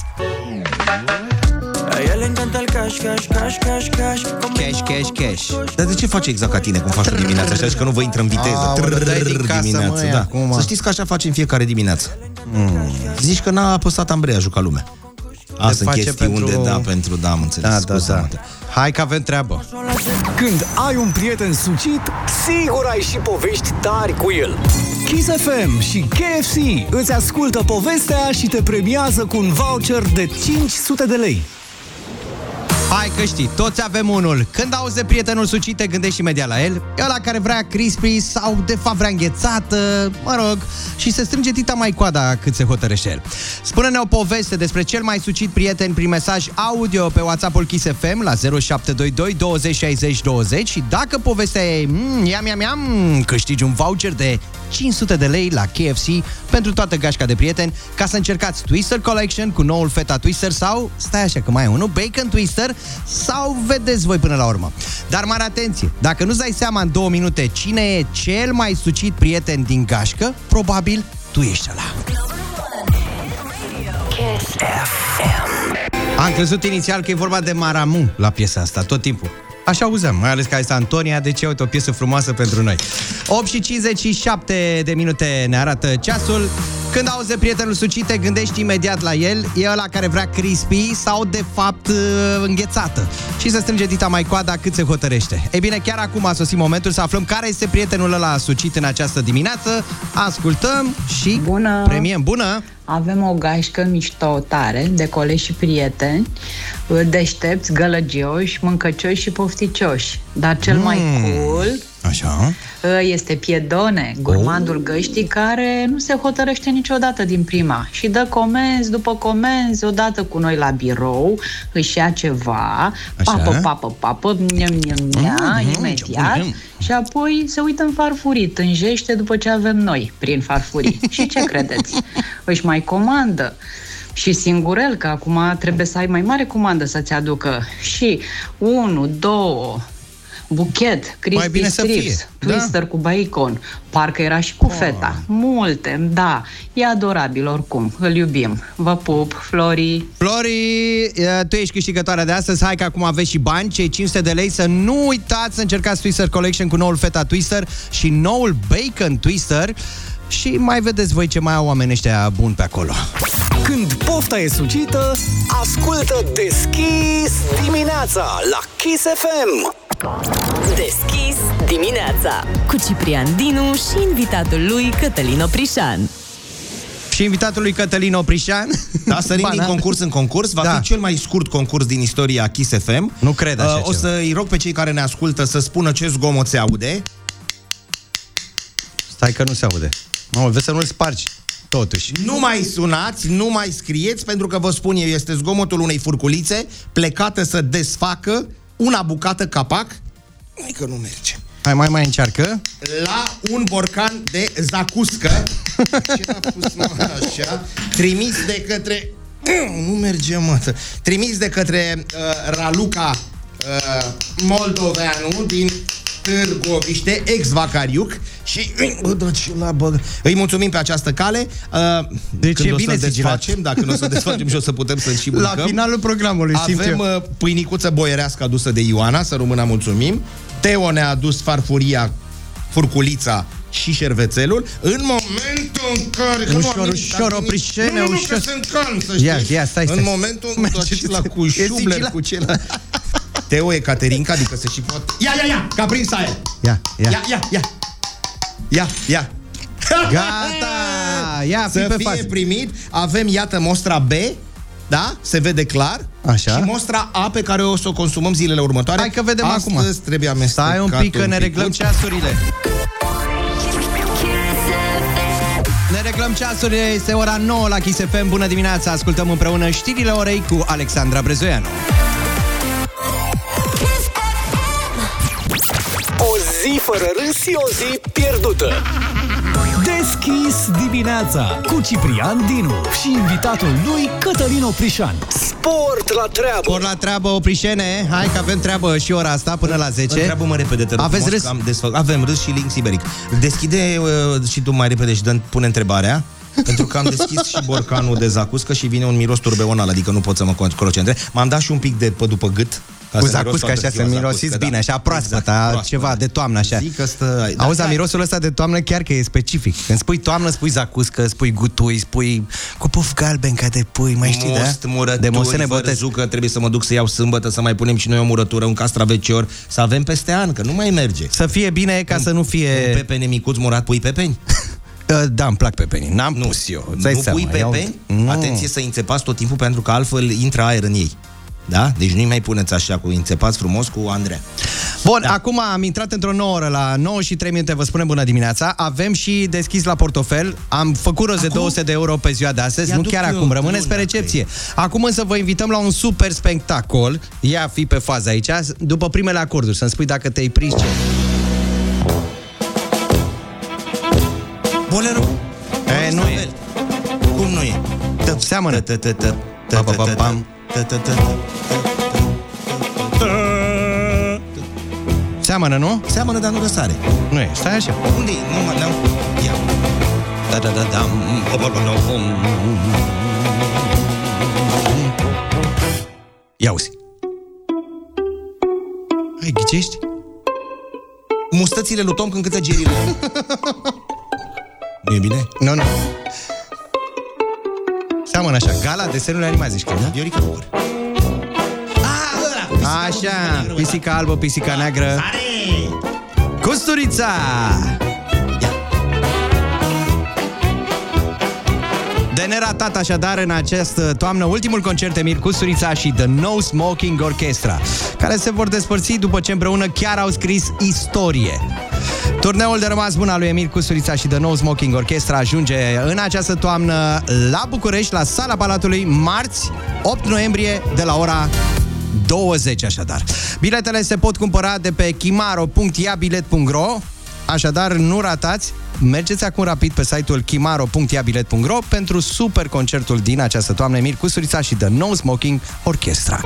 A ella le encanta el cash, cash, cash, cash, cash. Cash, cash, cash. Dar de ce face exact ca tine, cum faci tu dimineața? Așa zici că nu vă intră în viteză. Aoleu, dai din Trrr, casă, dimineață, măi, da. acum. Să știți că așa face în fiecare dimineață. Mm. Zici că n-a apăsat ambreiajul ca lumea. Asta sunt face chestiuni pentru- de, da, pentru, da, am înțeles. Da, da, scuză-mă. da. Hai că avem treabă. Când ai un prieten sucit, sigur ai și povești tari cu el. Kiss FM și KFC îți ascultă povestea și te premiază cu un voucher de 500 de lei. Hai că știi, toți avem unul. Când auzi de prietenul sucit, te gândești imediat la el. E ăla care vrea crispy sau de fapt vrea înghețată, mă rog, și se strânge tita mai coada cât se hotărăște el. Spune-ne o poveste despre cel mai sucit prieten prin mesaj audio pe WhatsApp-ul Kiss FM la 0722 20 60 20 și dacă povestea e mm, iam, iam, iam, câștigi un voucher de 500 de lei la KFC pentru toată gașca de prieteni ca să încercați Twister Collection cu noul feta Twister sau, stai așa că mai e unul, Bacon Twister sau vedeți voi până la urmă. Dar mare atenție, dacă nu-ți dai seama în două minute cine e cel mai sucit prieten din gașcă, probabil tu ești ăla. Am crezut inițial că e vorba de Maramu la piesa asta, tot timpul. Așa auzeam, mai ales că este Antonia, deci uite o piesă frumoasă pentru noi. 8 și 57 de minute ne arată ceasul. Când auzi de prietenul sucit, te gândești imediat la el. E ăla care vrea crispy sau, de fapt, uh, înghețată. Și se strânge dita mai coada cât se hotărăște. Ei bine, chiar acum a sosit momentul să aflăm care este prietenul ăla sucit în această dimineață. Ascultăm și Bună! premiem. Bună! Avem o gașcă mișto tare, de colegi și prieteni, deștepți, gălăgioși, mâncăcioși și pofticioși. Dar cel mai Mm. cool Așa. Este Piedone, gurmandul găștii care nu se hotărăște niciodată din prima și dă comenzi după comenzi odată cu noi la birou, își ia ceva, Așa. papă, papă, papă, mniam, mniam, mniam, Mhm, imediat ce bun. și apoi se uită în farfurii, tânjește după ce avem noi prin farfurii. și ce credeți? Își mai comandă și singurel, că acum trebuie să ai mai mare comandă să-ți aducă și unu, două, buchet, crispy Mai bine să strips, fie, twister da. cu bacon, parcă era și cu feta, multe, da, e adorabil oricum, îl iubim. Vă pup, Flori. Flori, eh, tu ești câștigătoarea de astăzi. Hai că acum aveți și bani, cei 500 de lei. Să nu uitați să încercați Twister Collection cu noul Feta Twister și noul Bacon Twister. Și mai vedeți voi ce mai au oamenii ăștia buni pe acolo. Când pofta e sucită, ascultă Deschis dimineața la Kiss FM. Deschis dimineața cu Ciprian Dinu și invitatul lui Cătălin Oprișan. Și invitatul lui Cătălin Oprișan. Da, sărim din Bana. concurs în concurs. Va Da. fi cel mai scurt concurs din istoria Kiss FM. Nu cred așa O ceva. să-i rog pe cei care ne ascultă să spună ce zgomot se aude. Stai că nu se aude. Mă, vezi să nu-l spargi. Totuși. Nu mai sunați, nu mai scrieți, pentru că vă spun eu, este zgomotul unei furculițe plecată să desfacă una bucată capac. Hai că nu merge. Hai, mai mai încearcă. La un borcan de zacuscă. Ce a pus, mă, așa? Trimis de către... Nu merge, mă. Trimis de către uh, Raluca uh, Moldoveanu din Târgoviște, ex-Vacariuc și bă, da, ce la bă. îi mulțumim pe această cale. Uh, Deci când e o bine să sigilat. desfacem, dacă nu o să desfacem și o să putem să-l și La mâncăm. finalul programului, simt Avem eu. uh, pâinicuță boierească adusă de Ioana, să rămână mulțumim. Teo ne-a adus farfuria, furculița și șervețelul. În momentul în care... că nu Ușor, am ușor, ridicat nimic. oprișene, nu, nu, nu, ușor. că sunt calm, să știi. Ia, ia, stai, stai. În momentul în care Mergeți- la cu e șubler, sigilat. cu cele... Teo e Caterinca, adică să și pot... Ia, ia, ia, că a prins aia. Ia, ia. Ia, ia, ia. Ia, ia. Gata! Ia, fii Să pe fie față. primit. Avem, iată, mostra B, da? Se vede clar. Așa. Și mostra A pe care o să o consumăm zilele următoare. Hai că vedem acum. Astăzi trebuie amestecat Stai un pic că ne reglăm picuț. ceasurile. Ne reglăm ceasurile, este ora 9 la Kiss FM. Bună dimineața, ascultăm împreună știrile orei cu Alexandra Brezoianu. Zi fără râs și o zi pierdută. Deschis dimineața cu Ciprian Dinu și invitatul lui Cătălin Oprișan. Sport la treabă. Ori la treabă, oprișene, hai că avem treabă și ora asta până la 10. Întreabă-mă repede, te rog Aveți frumos, râs? că Am desfă... Avem râs și link siberic. Deschide uh, și tu mai repede și dă pune întrebarea. Pentru că am deschis și borcanul de zacuscă și vine un miros turbeonal, adică nu pot să mă concentrez. M-am dat și un pic de pe după gât. ca Cu să miros zacuscă toată așa, să ziua mirosiți zacuscă, bine, da. așa proaspăt, Exact, a, proaspăt, ceva da. de toamnă, așa. Zic că stă... da, Auzi, da, dar mirosul ăsta de toamnă chiar că e specific. Când spui toamnă, spui zacuscă, spui gutui, spui cu puf galben ca de pui, mai știi, Most, da? murături, de mosene botez. vărzucă, trebuie să mă duc să iau sâmbătă, să mai punem și noi o murătură, un castravecior, să avem peste an, că nu mai merge. Să fie bine ca să nu fie... Un pepene micuț murat, pui pepeni? Da, îmi plac pepenii. N-am nu. pus eu. îți dai nu seama, pui iau- pepeni? Nu. Atenție să înțepați tot timpul pentru că altfel intră aer în ei. Da? Deci nu-i mai puneți așa cu înțepați frumos cu Andreea. Bun, da. acum am intrat într-o nouă oră la 9 și 3 minute, vă spunem bună dimineața. Avem și deschis la portofel. Am făcut rost de 200 de euro pe ziua de astăzi, Ia nu duc chiar eu, acum, rămâneți pe luna, recepție. Acum însă vă invităm la un super spectacol. Ia fi pe fază aici, după primele acorduri, să-mi spui dacă te-ai prins ce. Bolero? E, nu e. Cum nu e? Seamănă. Pa, pa, pa, pam. Seamănă, nu? Seamănă, dar nu răsare. Nu e, stai așa. Unde e? Nu, mă, n-am... Ia. Da, da, da, da. Ia uzi. Hai, ghicești? Mustățile lui Tom când câte gerile. nu e bine? Nu, nu. Seamănă așa, gala desenului animat, zici că, da? Viorica Bucur. Așa, pisica albă, pisica neagră. Costurița! De neratat așadar în această toamnă ultimul concert Emir Custurița și The No Smoking Orchestra, care se vor despărți după ce împreună chiar au scris istorie. Turneul de rămas bun al lui Emil Custurița și The No Smoking Orchestra ajunge în această toamnă la București, la Sala Palatului, marți, 8 noiembrie, de la ora 20 așadar. Biletele se pot cumpăra de pe chimaro.iabilet.ro Așadar, nu ratați, mergeți acum rapid pe site-ul chimaro.iabilet.ro pentru super concertul din această toamnă Emil Custurița și The No Smoking Orchestra.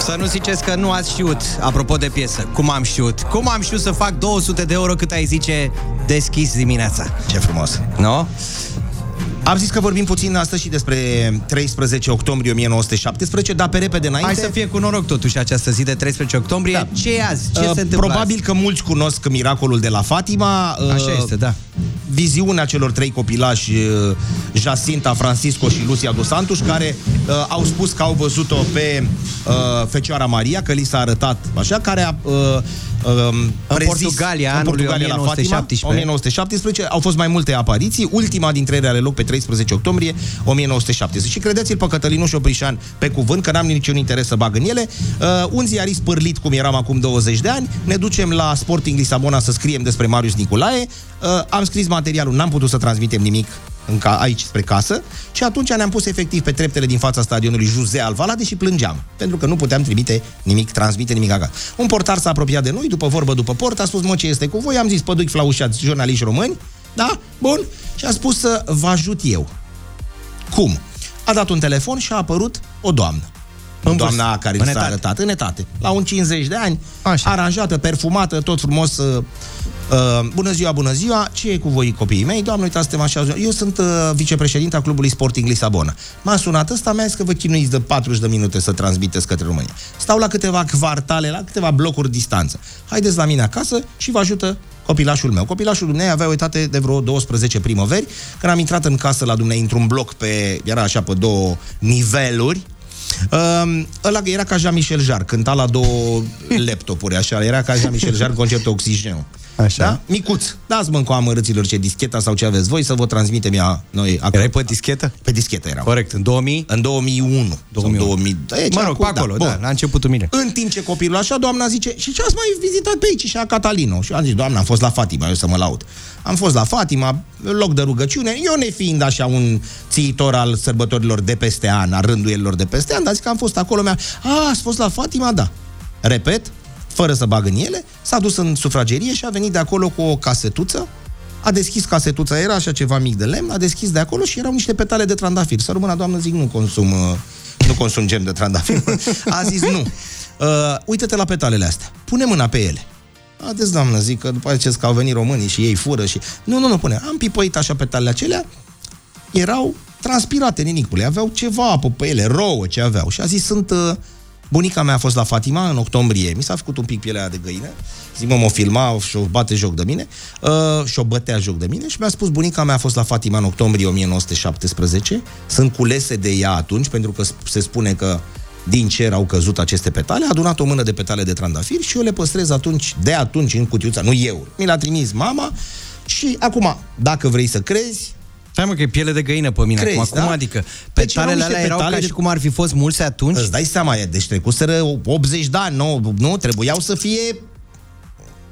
Să nu ziceți că nu ați știut, apropo de piesă, cum am știut. Cum am știut să fac 200 de euro cât ai zice deschis dimineața. Ce frumos. Nu? No? Am zis că vorbim puțin astăzi și despre 13 octombrie 1917, dar pe repede înainte... Hai să fie cu noroc totuși această zi de 13 octombrie. Da. Ce e azi? Ce uh, se întâmplă Probabil azi? că mulți cunosc miracolul de la Fatima. Uh, Așa este, da. Viziunea celor trei copilași, uh, Jacinta, Francisco și Lucia dos Santos, care uh, au spus că au văzut-o pe uh, Fecioara Maria, că li s-a arătat așa, care a... Uh, în prezis, Portugalia, în Portugalia 1917. la Fatima, 1917. Au fost mai multe apariții, ultima dintre ele are loc pe 13 octombrie 1917. Și credeți-l pe Cătălinuș Oprișan pe cuvânt, că n-am niciun interes să bag în ele. Uh, un ziarist pârlit, cum eram acum 20 de ani, ne ducem la Sporting Lisabona să scriem despre Marius Nicolae. Uh, am scris materialul, n-am putut să transmitem nimic în ca, aici spre casă și atunci ne-am pus efectiv pe treptele din fața stadionului Jose Alvalade și plângeam, pentru că nu puteam trimite nimic, transmite nimic acasă. Un portar s-a apropiat de noi, după vorbă după port, a spus, mă, ce este cu voi? Am zis, păduic flaușați, jurnaliști români, da? Bun? Și a spus să vă ajut eu. Cum? A dat un telefon și a apărut o doamnă. În doamna care s-a arătat în etate. La un 50 de ani, Așa. aranjată, perfumată, tot frumos. Uh, uh, bună ziua, bună ziua, ce e cu voi copiii mei? Doamne, uitați, suntem așa. Eu sunt uh, vicepreședinta clubului Sporting Lisabona. M-a sunat ăsta, mi-a zis că vă chinuiți de 40 de minute să transmiteți către România. Stau la câteva kvartale, la câteva blocuri distanță. Haideți la mine acasă și vă ajută copilașul meu. Copilașul dumnei avea uitate de vreo 12 primăveri. Când am intrat în casă la dumnei într-un bloc pe, era așa pe două niveluri, Uh, ăla era ca Jean-Michel Jarre, cânta la două laptopuri, așa, era ca Jean-Michel Jarre, concertul Oxygen. Așa. Da? Micuț. Dați mă cu amărâților ce discheta sau ce aveți voi să vă transmitem ea noi acolo. Erai pe dischetă? Pe dischetă eram. Corect. În 2000? În 2001. 2001. 2000. Da, e mă rog, pe acolo, da, da, la începutul mine. În timp ce copilul așa, doamna zice, și ce ați mai vizitat pe aici? Și a Catalino. Și am zis, doamna, am fost la Fatima, eu să mă laud. Am fost la Fatima, loc de rugăciune, eu ne fiind așa un țiitor al sărbătorilor de peste an, a rânduielilor de peste an, dar zic că am fost acolo, mi-a, a, ați fost la Fatima? Da. Repet, fără să bag în ele, s-a dus în sufragerie și a venit de acolo cu o casetuță, a deschis casetuța, era așa ceva mic de lemn, a deschis de acolo și erau niște petale de trandafir. Să rămână, doamnă, zic, nu consum, nu consum gem de trandafir. A zis, nu. Uh, uite-te la petalele astea. Pune mâna pe ele. Haideți, doamnă, zic că după aceea că au venit românii și ei fură și... Nu, nu, nu, pune. Am pipăit așa petalele acelea, erau transpirate, ninicule, aveau ceva apă pe ele, rouă ce aveau. Și a zis, sunt... Uh, Bunica mea a fost la Fatima în octombrie, mi s-a făcut un pic pielea de găină, zic, mă, mă filma și o bate joc de mine, uh, și o bătea joc de mine și mi-a spus, bunica mea a fost la Fatima în octombrie 1917, sunt culese de ea atunci, pentru că se spune că din cer au căzut aceste petale, a adunat o mână de petale de trandafir și eu le păstrez atunci, de atunci în cutiuța, nu eu, mi l-a trimis mama și acum, dacă vrei să crezi, Stai mă că e piele de găină pe mine Crezi, acum. da? Cum adică? Petalele alea erau petale ca și cum ar fi fost mulți atunci? Îți dai seama, deci trecuseră 80 de ani, nu, nu, trebuiau să fie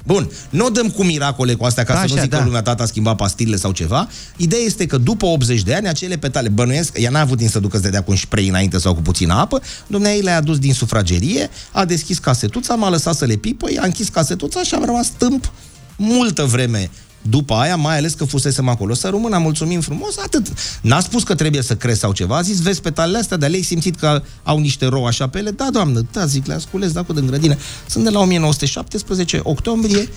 Bun, nu dăm cu miracole cu astea ca Așa, să nu zic da. că lumea tata a schimbat pastilele sau ceva. Ideea este că după 80 de ani, acele petale, bănuiesc, ea n-a avut din să ducă să dea cu un spray înainte sau cu puțină apă, dumneai le-a adus din sufragerie, a deschis casetuța, m-a lăsat să le pipă, a închis casetuța și am rămas stâmp multă vreme după aia, mai ales că fusesem acolo. Să rămână, mulțumim frumos, atât. N-a spus că trebuie să crezi sau ceva, a zis, vezi petalele astea, dar le-ai simțit că au niște rou așa pe ele? Da, doamnă, da, zic, le asculez de acolo din grădină. Sunt de la 1917, octombrie,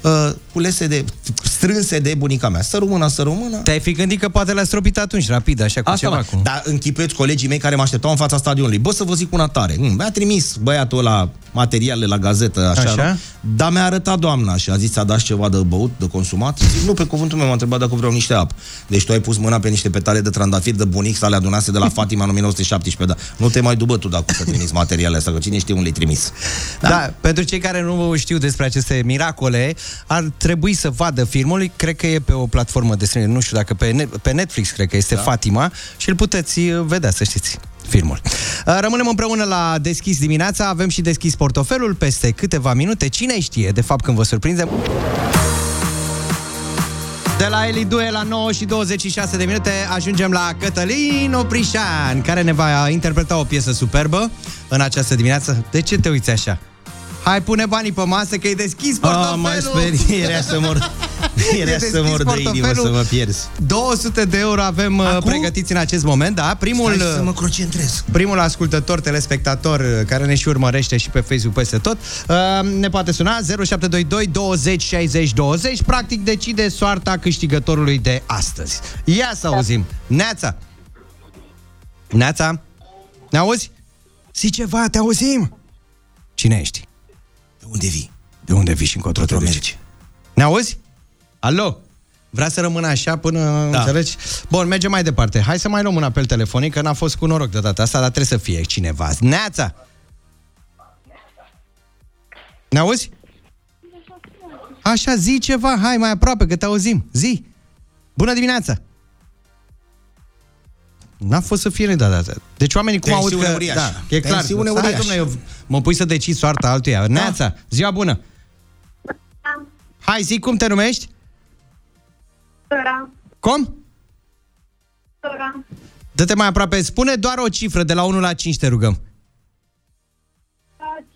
uh, culese de, strânse de bunica mea. Să rămână, să rămână. Te-ai fi gândit că poate le-a stropit atunci, rapid, așa cu Asta ceva. Cu... Dar închipuiți colegii mei care mă așteptau în fața stadionului. Bă, să vă zic una tare. Mm, mi-a trimis băiatul ăla materiale la gazetă, așa, Așa? dar mi-a arătat doamna și a zis, a dat ceva de băut, de consumat? Zic, nu, pe cuvântul meu m-a întrebat dacă vreau niște apă. Deci tu ai pus mâna pe niște petale de trandafir de bunic să le adunase de la Fatima în 1917, dar nu te mai dubă tu dacă să trimiți materiale astea, că cine știe unde le trimis. Da? da, pentru cei care nu știu despre aceste miracole, ar trebui să vadă filmul. Cred că e pe o platformă de streaming, nu știu dacă pe, net, pe Netflix, cred că este da. Fatima și îl puteți uh, vedea, să știți filmul. Uh, Rămânem împreună la Deschis dimineața, avem și deschis portofelul peste câteva minute. Cine știe, de fapt, când vă surprindem? De la Eli Due la 9 și 26 de minute ajungem la Cătălin Oprișan, care ne va interpreta o piesă superbă în această dimineață. De ce te uiți așa? Hai, pune banii pe masă că e deschis portofelul! Ah, mai sperie, era să mor. Era să mor de inimă să mă pierzi. 200 de euro avem uh, Acum? pregătiți în acest moment, da? Primul, Stai să mă concentrez. primul ascultător, telespectator uh, care ne și urmărește și pe Facebook peste tot, uh, ne poate suna 0722 20 60 20. Practic decide soarta câștigătorului de astăzi. Ia să auzim. Neața! Neața! Ne auzi? Zi ceva, te auzim! Cine ești? De unde vii? De unde vii și încotro te mergi? Ne auzi? Alo? Vrea să rămână așa până, da. înțelegi? Bun, mergem mai departe. Hai să mai luăm un apel telefonic, că n-a fost cu noroc de data asta, dar trebuie să fie cineva. Neața! Ne auzi? Așa, zi ceva, hai mai aproape, că te auzim. Zi! Bună dimineața! N-a fost să fie de data. Deci oamenii cum aud Tensiune că... uriașă. Da, e clar. Tensiune Stai, uriașă. domnule, eu mă pui să decid soarta altuia. Neața, ziua bună! Hai, zi, cum te numești? Sora, Cum? sora, Dă-te mai aproape. Spune doar o cifră de la 1 la 5, te rugăm.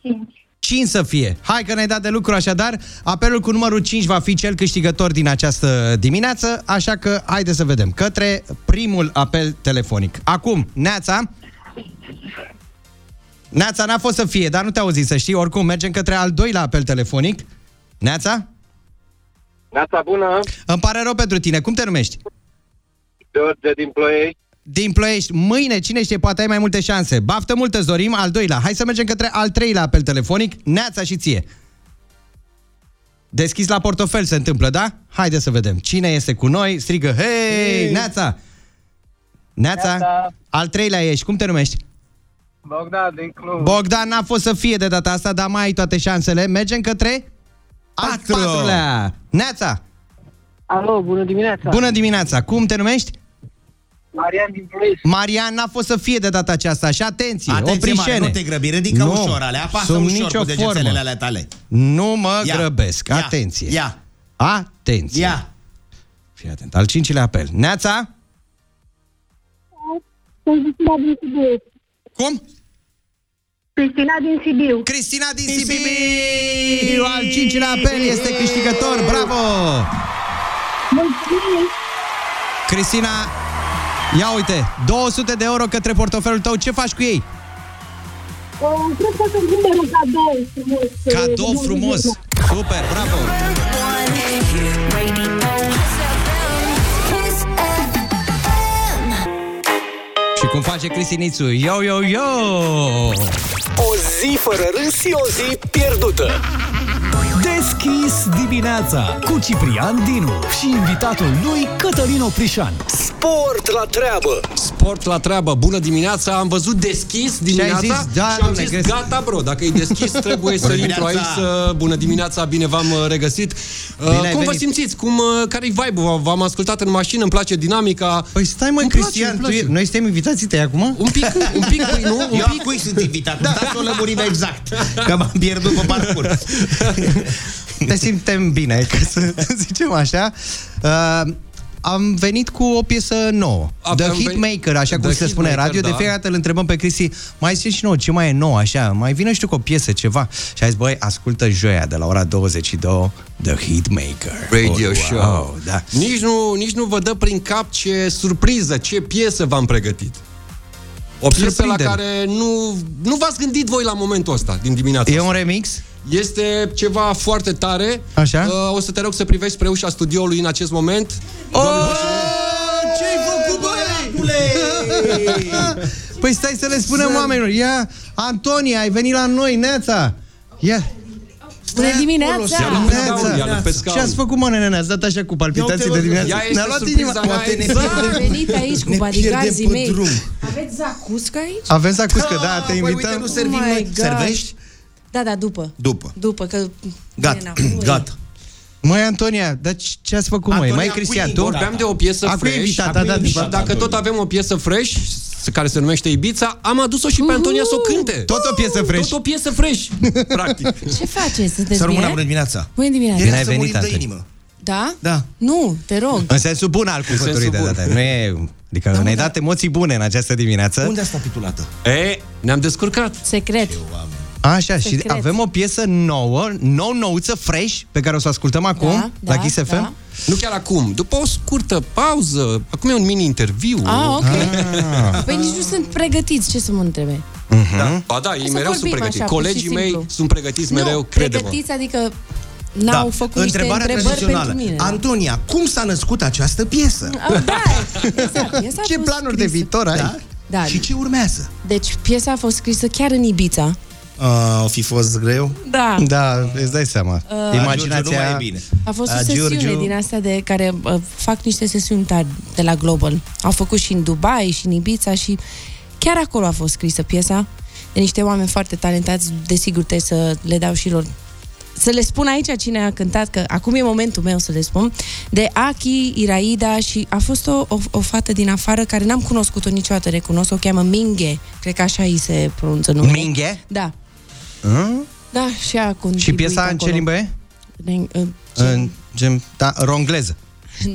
5. 5 să fie. Hai că ne-ai dat de lucru așadar. Apelul cu numărul 5 va fi cel câștigător din această dimineață, așa că haide să vedem. Către primul apel telefonic. Acum, Neața. Neața n-a fost să fie, dar nu te auzi să știi. Oricum, mergem către al doilea apel telefonic. Neața? Neața bună, Îmi pare rău pentru tine. Cum te numești? George din Ploiești. Din Ploiești. Mâine, cine știe, poate ai mai multe șanse. Baftă multă, îți dorim. Al doilea. Hai să mergem către al treilea apel telefonic. Neața și ție. Deschis la portofel se întâmplă, da? Haide să vedem. Cine este cu noi? Strigă, hei, Hei! Neața! Neața! Neața! Al treilea ești. Cum te numești? Bogdan din Cluj. Bogdan n-a fost să fie de data asta, dar mai ai toate șansele. Mergem către al Patru. patrulea. Neața! Alo, bună dimineața. Bună dimineața! Cum te numești? Marian din Ploiești. Marian n-a fost să fie de data aceasta și atenție, Atenție, oprișene. mare, nu te grăbi, ridică Nu, ușor ale, apasă sub ușor nicio cu degetele formă. ale tale. Nu mă Ia, grăbesc. ia, Atenție. Ia, Atenție. ia. Fii atent. Al cincilea apel. Neața? Sunt Cristina din Sibiu. Cum? Cristina din Sibiu. Cristina din Sibiu! Al cincilea apel este câștigător. Bravo! Mulțumim! Cristina, ia uite, 200 de euro către portofelul tău. Ce faci cu ei? Uh, Cred că o să-mi cumpăr un cadou frumos. Cadou Uh, frumos. Super, bravo! Și cum face Cristinițu? Yo, yo, yo! O zi fără râs și o zi pierdută. Deschis dimineața cu Ciprian Dinu și invitatul lui Cătălin Oprișan. Sport la treabă. Sport la treabă, bună dimineața, am văzut deschis dimineața zis? Da, și am domne, zis crezi- gata bro, dacă e deschis trebuie să Bună intru aici dimineața! să... Bună dimineața, bine v-am uh, regăsit. Uh, Bine ai cum vă venit. simțiți? Cum, uh, care-i vibe-ul? V-am ascultat în mașină, îmi place dinamica. Păi stai mă, Îmi place, Cristian, îmi tu place. e... noi suntem invitații tăi acum? Un pic, un pic, păi, nu? Un Eu pic. a cui sunt invitat? Da. Stați să o lămurim exact, că m-am pierdut pe parcurs. Ne simtem bine, ca să zicem așa. Uh, am venit cu o piesă nouă. Aveam The venit- Hitmaker, așa cum The se spune în Hitmaker, radio. De da. fiecare dată îl întrebăm pe Cristi, mai zice și nouă, ce mai e nou, așa? Mai vină și tu cu o piesă, ceva. Și a zis, băi, ascultă joia de la ora 22, The Hitmaker. Radio Oh, Show. wow, da. Nici nu, nici nu vă dă prin cap ce surpriză, ce piesă v-am pregătit. O piesă la Surprinde-mă. care nu, nu v-ați gândit voi la momentul ăsta, din dimineața E asta. un remix? Este ceva foarte tare. Așa? Uh, o să te rog să privești spre ușa studioului în acest moment. Oh, ce-ai făcut, băi? Păi stai să le spunem oamenilor. Ia, Antonia, ai venit la noi, Neața. Ia, Bună dimineața! Ia-l pe scaun, ia-l pe scaun. Ce ați făcut, mă, nene? Ne-ați dat așa cu palpitații de dimineață? Ea este Ne-a luat surpriza inima. mea, Poate ne exact. Am venit aici cu Ne bodyguards-ii pierdem mei. pe drum. Aveți zacuscă aici? Avem zacuscă, da, te Păi uite, invităm. nu servim Oh my noi. God. Servești? Da, da, după. După. După, că... Gata, vine înapoi. gata. Măi, Antonia, dar ce- ce ați făcut, măi? Antonia, Mai Cristian, cui- tu? Vorbeam de o piesă Acum e fresh. invitata, Acum e da, invitata. da, Dacă tot avem o piesă fresh, s- care se numește Ibița, am adus-o și pe Antonia să o cânte. Tot o piesă fresh. Tot o piesă fresh, practic. Ce faceți? Sunteți Să rămână bine? bună dimineața. Bună dimineața. Bine ai Să venit, murim de Antonia. inimă. Da? Da. Nu, te rog. În sensul bun al cuvântului sensul de bun. data. Nu e... Adică ne-ai dat emoții bune în această dimineață. Unde a stat titulată? E, ne-am descurcat. Secret. Așa, și Secret. avem o piesă nouă, nou, nouță, fresh, pe care o să o ascultăm acum Da, la da, Kiss FM. da. Nu chiar acum, după o scurtă pauză. Acum e un mini-interviu. Ah, ok. Ah. Păi nici nu sunt pregătiți, ce să mă întrebe? Da. Ba da, ei Să mereu sunt vorbim pregătiți. așa, pur și Colegii mei simplu. sunt pregătiți mereu, nu, crede-mă. pregătiți, adică n-au făcut niște Da. Întrebarea întrebări tradițională. pentru mine. Antonia, cum s-a născut această piesă? Ah, Da, exact. Piesa a Ce fost planuri de scrisă. viitor ai? Da? Da. Și ce urmează? Deci piesa a fost scrisă chiar în Ibița. Uh, o fi fost greu? Da. Da, îți dai seama. Uh, Giurgiu nu Imaginația... mai e bine. A fost o A, sesiune Giurgiu- din astea de care uh, fac niște sesiuni tari de la Global. Au făcut și în Dubai și în Ibiza și chiar acolo a fost scrisă piesa de niște oameni foarte talentați. Desigur, trebuie să le dau și lor să le spun aici cine a cântat, că acum e momentul meu să le spun, de Aki, Iraida și a fost o, o, o fată din afară care n-am cunoscut-o niciodată, recunosc, o cheamă Minghe, cred că așa îi se pronunță numele. Minghe? Da. Hă? Da, și a contribuit Și piesa în ce acolo. limbă e? În, în, ce? În, gen, da, rongleză.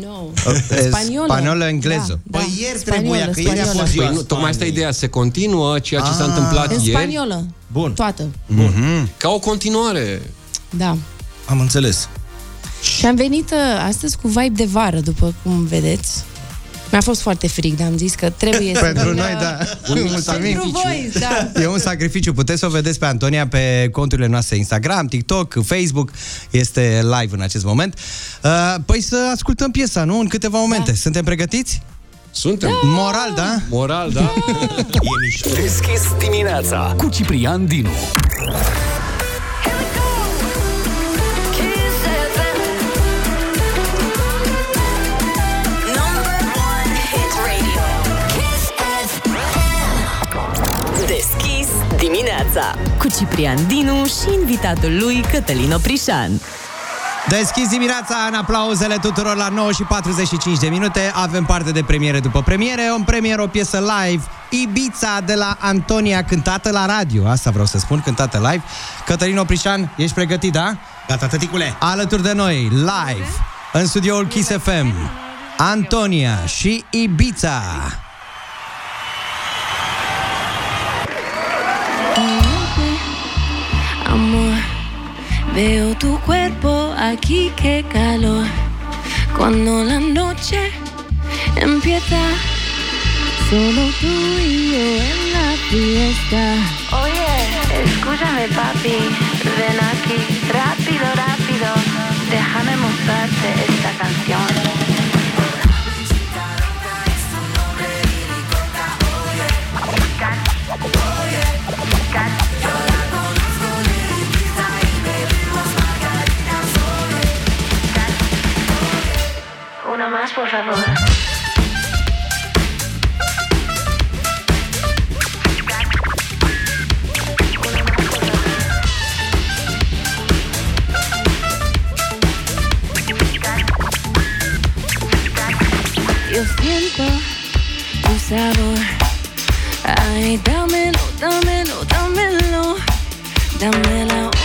No. E Spaniolă. Spaniolă, engleză. Da, Păi ieri spaniolă, trebuia, că ieri a spaniolă. fost ziua Păi nu, tocmai asta e ideea, se continuă ceea ce s-a Ah. întâmplat În ieri spaniolă. Bun. Toată. Mhm. ca o continuare. Da. Am înțeles. Și am venit uh, astăzi cu vibe de vară, după cum vedeți. Mi-a fost foarte fric, dar am zis că trebuie să... Pentru vin, noi, uh, da. Pentru Mulțumim. voi, da. E un sacrificiu. Puteți să o vedeți pe Antonia pe conturile noastre Instagram, TikTok, Facebook. Este live în acest moment. Uh, Păi să ascultăm piesa, nu? În câteva momente. Suntem pregătiți? Suntem. Moral, da? Moral, da? E mișto. Deschis dimineața cu Ciprian Dinu. Dimineața cu Ciprian Dinu și invitatul lui Cătălin Oprișan. Deschis dimineața în aplauzele tuturor la 9 și 45 de minute. Avem parte de premiere după premiere. În premieră o piesă live, Ibița de la Antonia, cântată la radio. Asta vreau să spun, cântată live. Cătălin Oprișan, ești pregătit, da? Gata, tăticule. Alături de noi, live, în studioul Kiss FM, Antonia și Ibița. Veo tu cuerpo aquí, qué calor. Cuando la noche empieza, solo tú y yo en la fiesta. Oye, escúchame papi, ven aquí, rápido, rápido, déjame mostrarte esta canción. Una más, por favor. Yo siento tu sabor. Ay, dámelo, dámelo, dámelo. Dame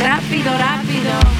Rapido, rapido.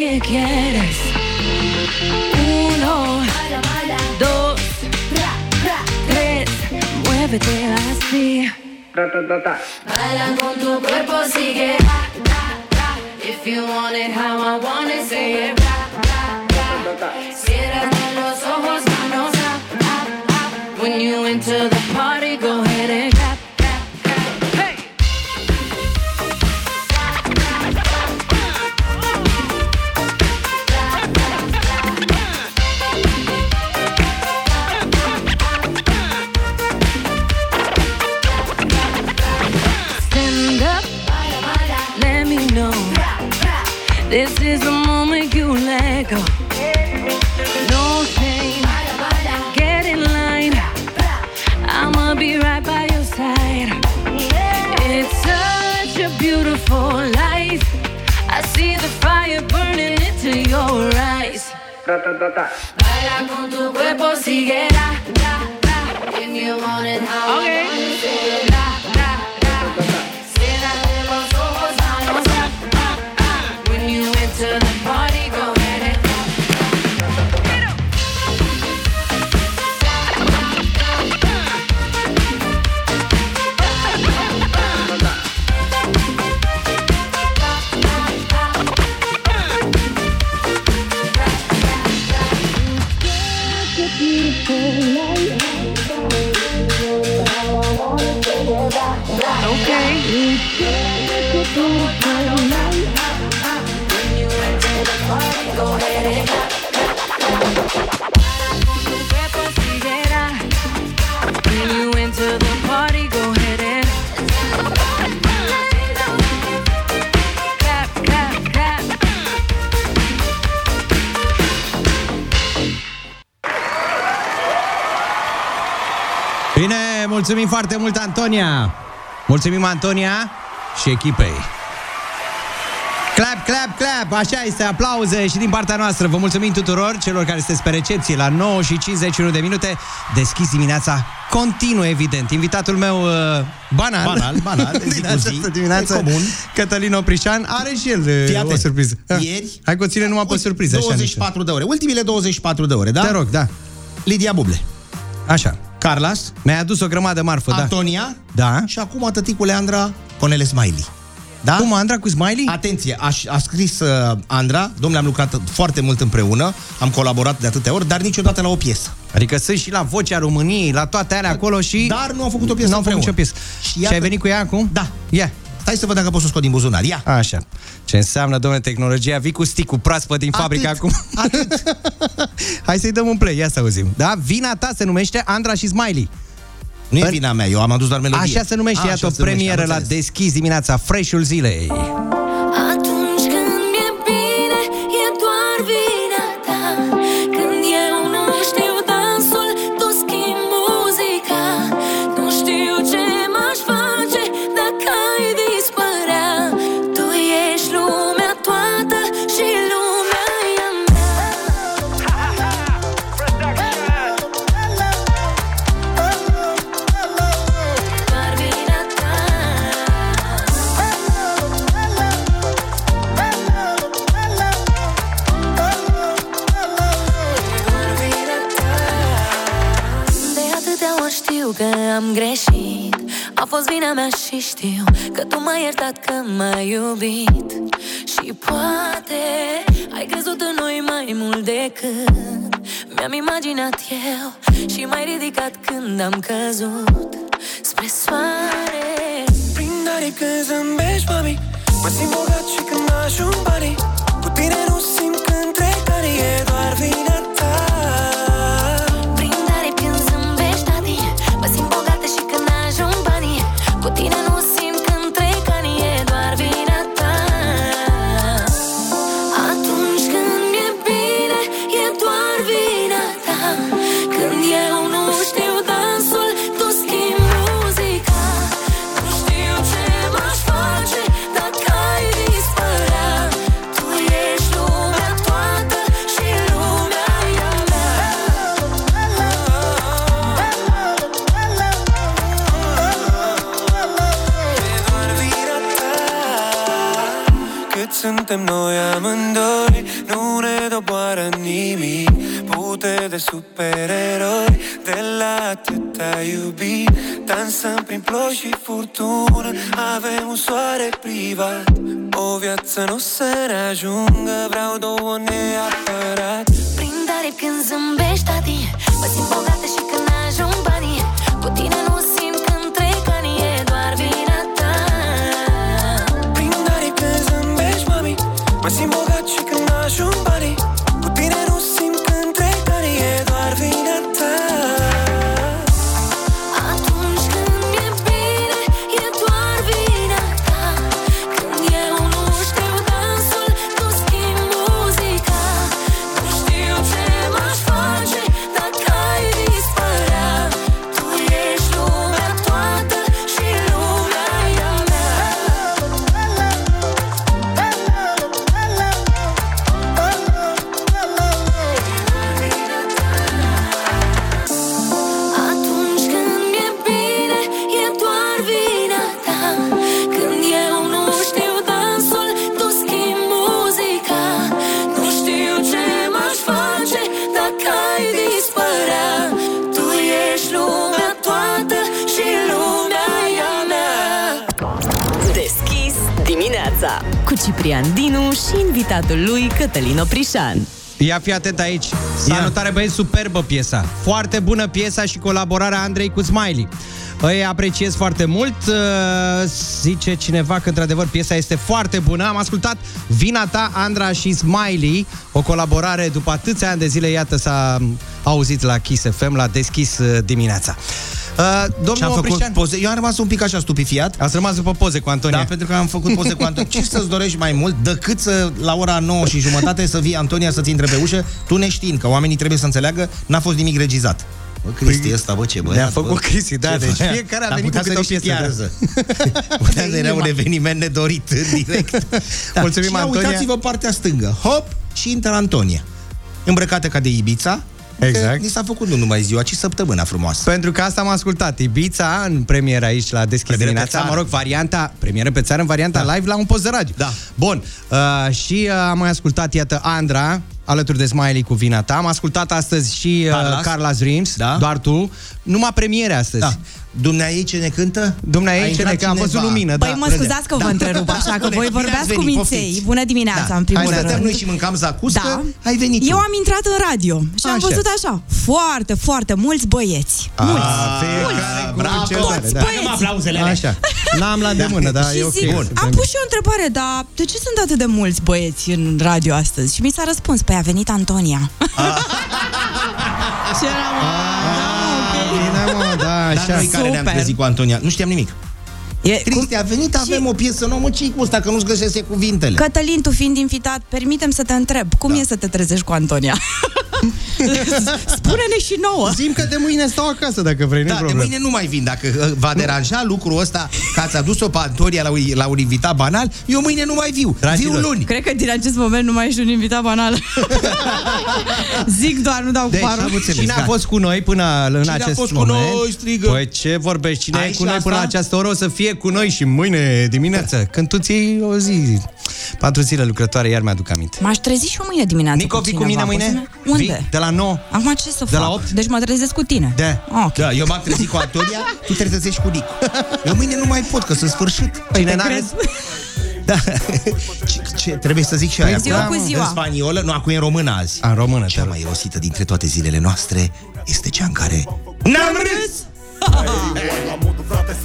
Que quieres. Uno, dos, tres. Muévete así. Baila con tu cuerpo, sigue. If you want it how I want it, say it. Cierra los ojos, manos up, up, up. When you enter the party, go ahead and ta. Baila con tu cuerpo, sigue, da, da, foarte mult, Antonia! Mulțumim, Antonia și echipei. Clap, clap, clap! Așa este, aplauze și din partea noastră. Vă mulțumim tuturor celor care sunteți pe recepție la 9 și 51 de minute. Deschis dimineața, continuă, evident. Invitatul meu, uh, banal, Banal, banal, de zi din cu zi, această dimineață, e comun. Cătălin Oprișan, are și el uh, Fii o atent. surpriză. Ieri- Hai că o ține numai pe surpriză. așa, 24 de ore. Ultimile 24 de ore, da? Te rog, da. Lidia Buble. Așa. Carlas. Mi-ai adus o grămadă marfă, da. Antonia. Da. Și acum tăticule Andra, Conele Smiley. Da? Cum, Andra cu Smiley? Atenție, a, a scris uh, Andra, domnule, am lucrat foarte mult împreună, am colaborat de atâtea ori, dar niciodată la o piesă. Adică sunt și la Vocea României, la toate alea acolo și... Dar nu au făcut o piesă Nu au făcut împreună. nicio piesă. Și Și, iată- ai venit cu ea acum? Da. Ia. Stai să văd dacă pot să o scot din buzunar. Ia. Așa. Ce înseamnă, domnule, tehnologia? Vii cu sticul proaspăt din fabrică acum. Atât. Hai să-i dăm un play, ia să auzim. Da? Vina ta se numește Andra și Smiley. Nu e În- vina mea, eu am adus doar melodie. Așa se numește, A, iată o așa se numește, premieră am la înțeles. Deschis dimineața, Fresh-ul zilei. A fost vina mea și știu Că tu m-ai iertat că m-ai iubit. Și poate ai crezut în noi mai mult decât Mi-am imaginat eu Și m-ai ridicat când am căzut Spre soare. Prin aripi când zâmbești, mami Mă simt bogat și când ajung banii. Cu tine nu simt când trec ani E doar vina supereroi De la atâta iubi Dansăm prin ploi și furtună Avem un soare privat. O viață nu o să ne ajungă Vreau două neapărat. Prind aripi când zâmbești, tati Mă simt bogată și când ajung banii. Cu tine nu simt când trec ani E doar vina ta. Prind aripi când zâmbești, mami Mă simt bogat și când ajung banii invitatul lui Cătălin Oprișan. Ia fi atent aici. Salutare băieți, superbă piesa. Foarte bună piesa și colaborarea Andrei cu Smiley. Îi apreciez foarte mult. Uh, Zice cineva că într-adevăr piesa este foarte bună. Am ascultat Vina ta, Andra și Smiley, o colaborare după atâția ani de zile, iată s-a auzit la Kiss FM, la deschis uh, dimineața. Uh, domnul Și am făcut Oprișan, poze. Eu am rămas un pic așa stupifiat. ați rămas după poze cu Antonia. Da, pentru că am făcut poze cu Antonia. Ce să-ți dorești mai mult decât să, la ora 9 și jumătate, să vii Antonia să-ți intre pe ușă, tu neștiind că oamenii trebuie să înțeleagă, n-a fost nimic regizat. Bă, Cristi Păi, ăsta, bă, ce băiat, ne-a bă. făcut Cristi, da, Ce deci băiat. fiecare a Dar venit putea cu câte să o ne și piesă, piarză. Putea să era un eveniment nedorit în direct. Da. Mulțumim, și ia Antonia. uitați-vă partea stângă. Hop, și intră Antonia. Îmbrăcată ca de Ibița. Exact. Că Ni s-a făcut nu numai ziua, ci săptămâna frumoasă. Pentru că asta am ascultat. Ibiza în premieră aici la Deschis Premieră pe dimineața. țară. Mă rog, varianta, premieră pe țară în varianta da. live la un post de radio. Da. Bun. Uh, și uh, am mai ascultat, iată, Andra, alături de Smiley cu vina ta. Am ascultat astăzi și uh, Carlas. Carla's Dreams, Da. doar tu. Numai premiere astăzi. Da. Dumneai ce ne cântă? Dumneai A ce intrat ne că am văzut cineva. lumină, Păi da. mă scuzați că vă întrerup așa, că Bune, voi bine vorbeați ați cu venit, minței. poftiți. Bună dimineața, Da. în primul Hai, stăteam rând. noi și mâncam zacuscă, Da. ai venit Eu tu. am intrat în radio și am Așa. văzut așa, foarte, foarte mulți băieți. Mulți. A, fiecare cu bravo. ce Toți are, da. băieți. Dăm aplauzele alea. Așa. N-am la îndemână, da, și e ok. zic, Bun. am pus și eu o întrebare, dar de ce sunt atât de mulți băieți în radio astăzi? Și mi s-a răspuns, păi a venit Antonia. și eram, Bine, mă, da, Dar așa. noi care ne-am Super. trezit cu Antonia, nu știam nimic. E, Cristi, a venit, avem o piesă nouă, mă, ce cu ăsta, că nu-ți găsese cuvintele. Cătălin, tu fiind invitat, permitem să te întreb, cum da. e să te trezești cu Antonia? Spune-ne și nouă. Zim că de mâine stau acasă dacă vrei, nu Da, de problemă. mâine nu mai vin. Dacă uh, va deranja lucrul ăsta că ați adus-o pe Antonia la, un- la un invitat banal, eu mâine nu mai viu. Dragilor, Viu luni. Cred că din acest moment nu mai ești un invitat banal. Zic doar, nu dau Deci, cu parul. am înțeles, cine a gata. fost cu noi până în Cine a acest fost cu moment? noi, strigă? Păi ce vorbești? Cine e Aici cu noi asta? până la această oră o să fie cu noi și mâine dimineață. Când tu ții o zi, patru zile lucrătoare, iar mi-aduc aminte. M-aș trezi și eu mâine dimineață Nico, cu vii cu cineva. mine Poți mâine? să ne- Unde? Vii? De la 9? Acum ce să De fac? la opt? Deci mă trezesc cu tine. Da. Ah, ok. Da, eu m-am trezit cu Antonia, tu te trezești cu Nicu. Eu mâine nu mai pot, că sunt sfârșit. Păi Te n-are- crezi? Da. Ce, ce, trebuie să zic și aia. ziua cu ziua. În spaniolă, nu, acum e în română azi. A, în română, Cea te mai rosită dintre toate zilele noastre este cea în care N-am râs!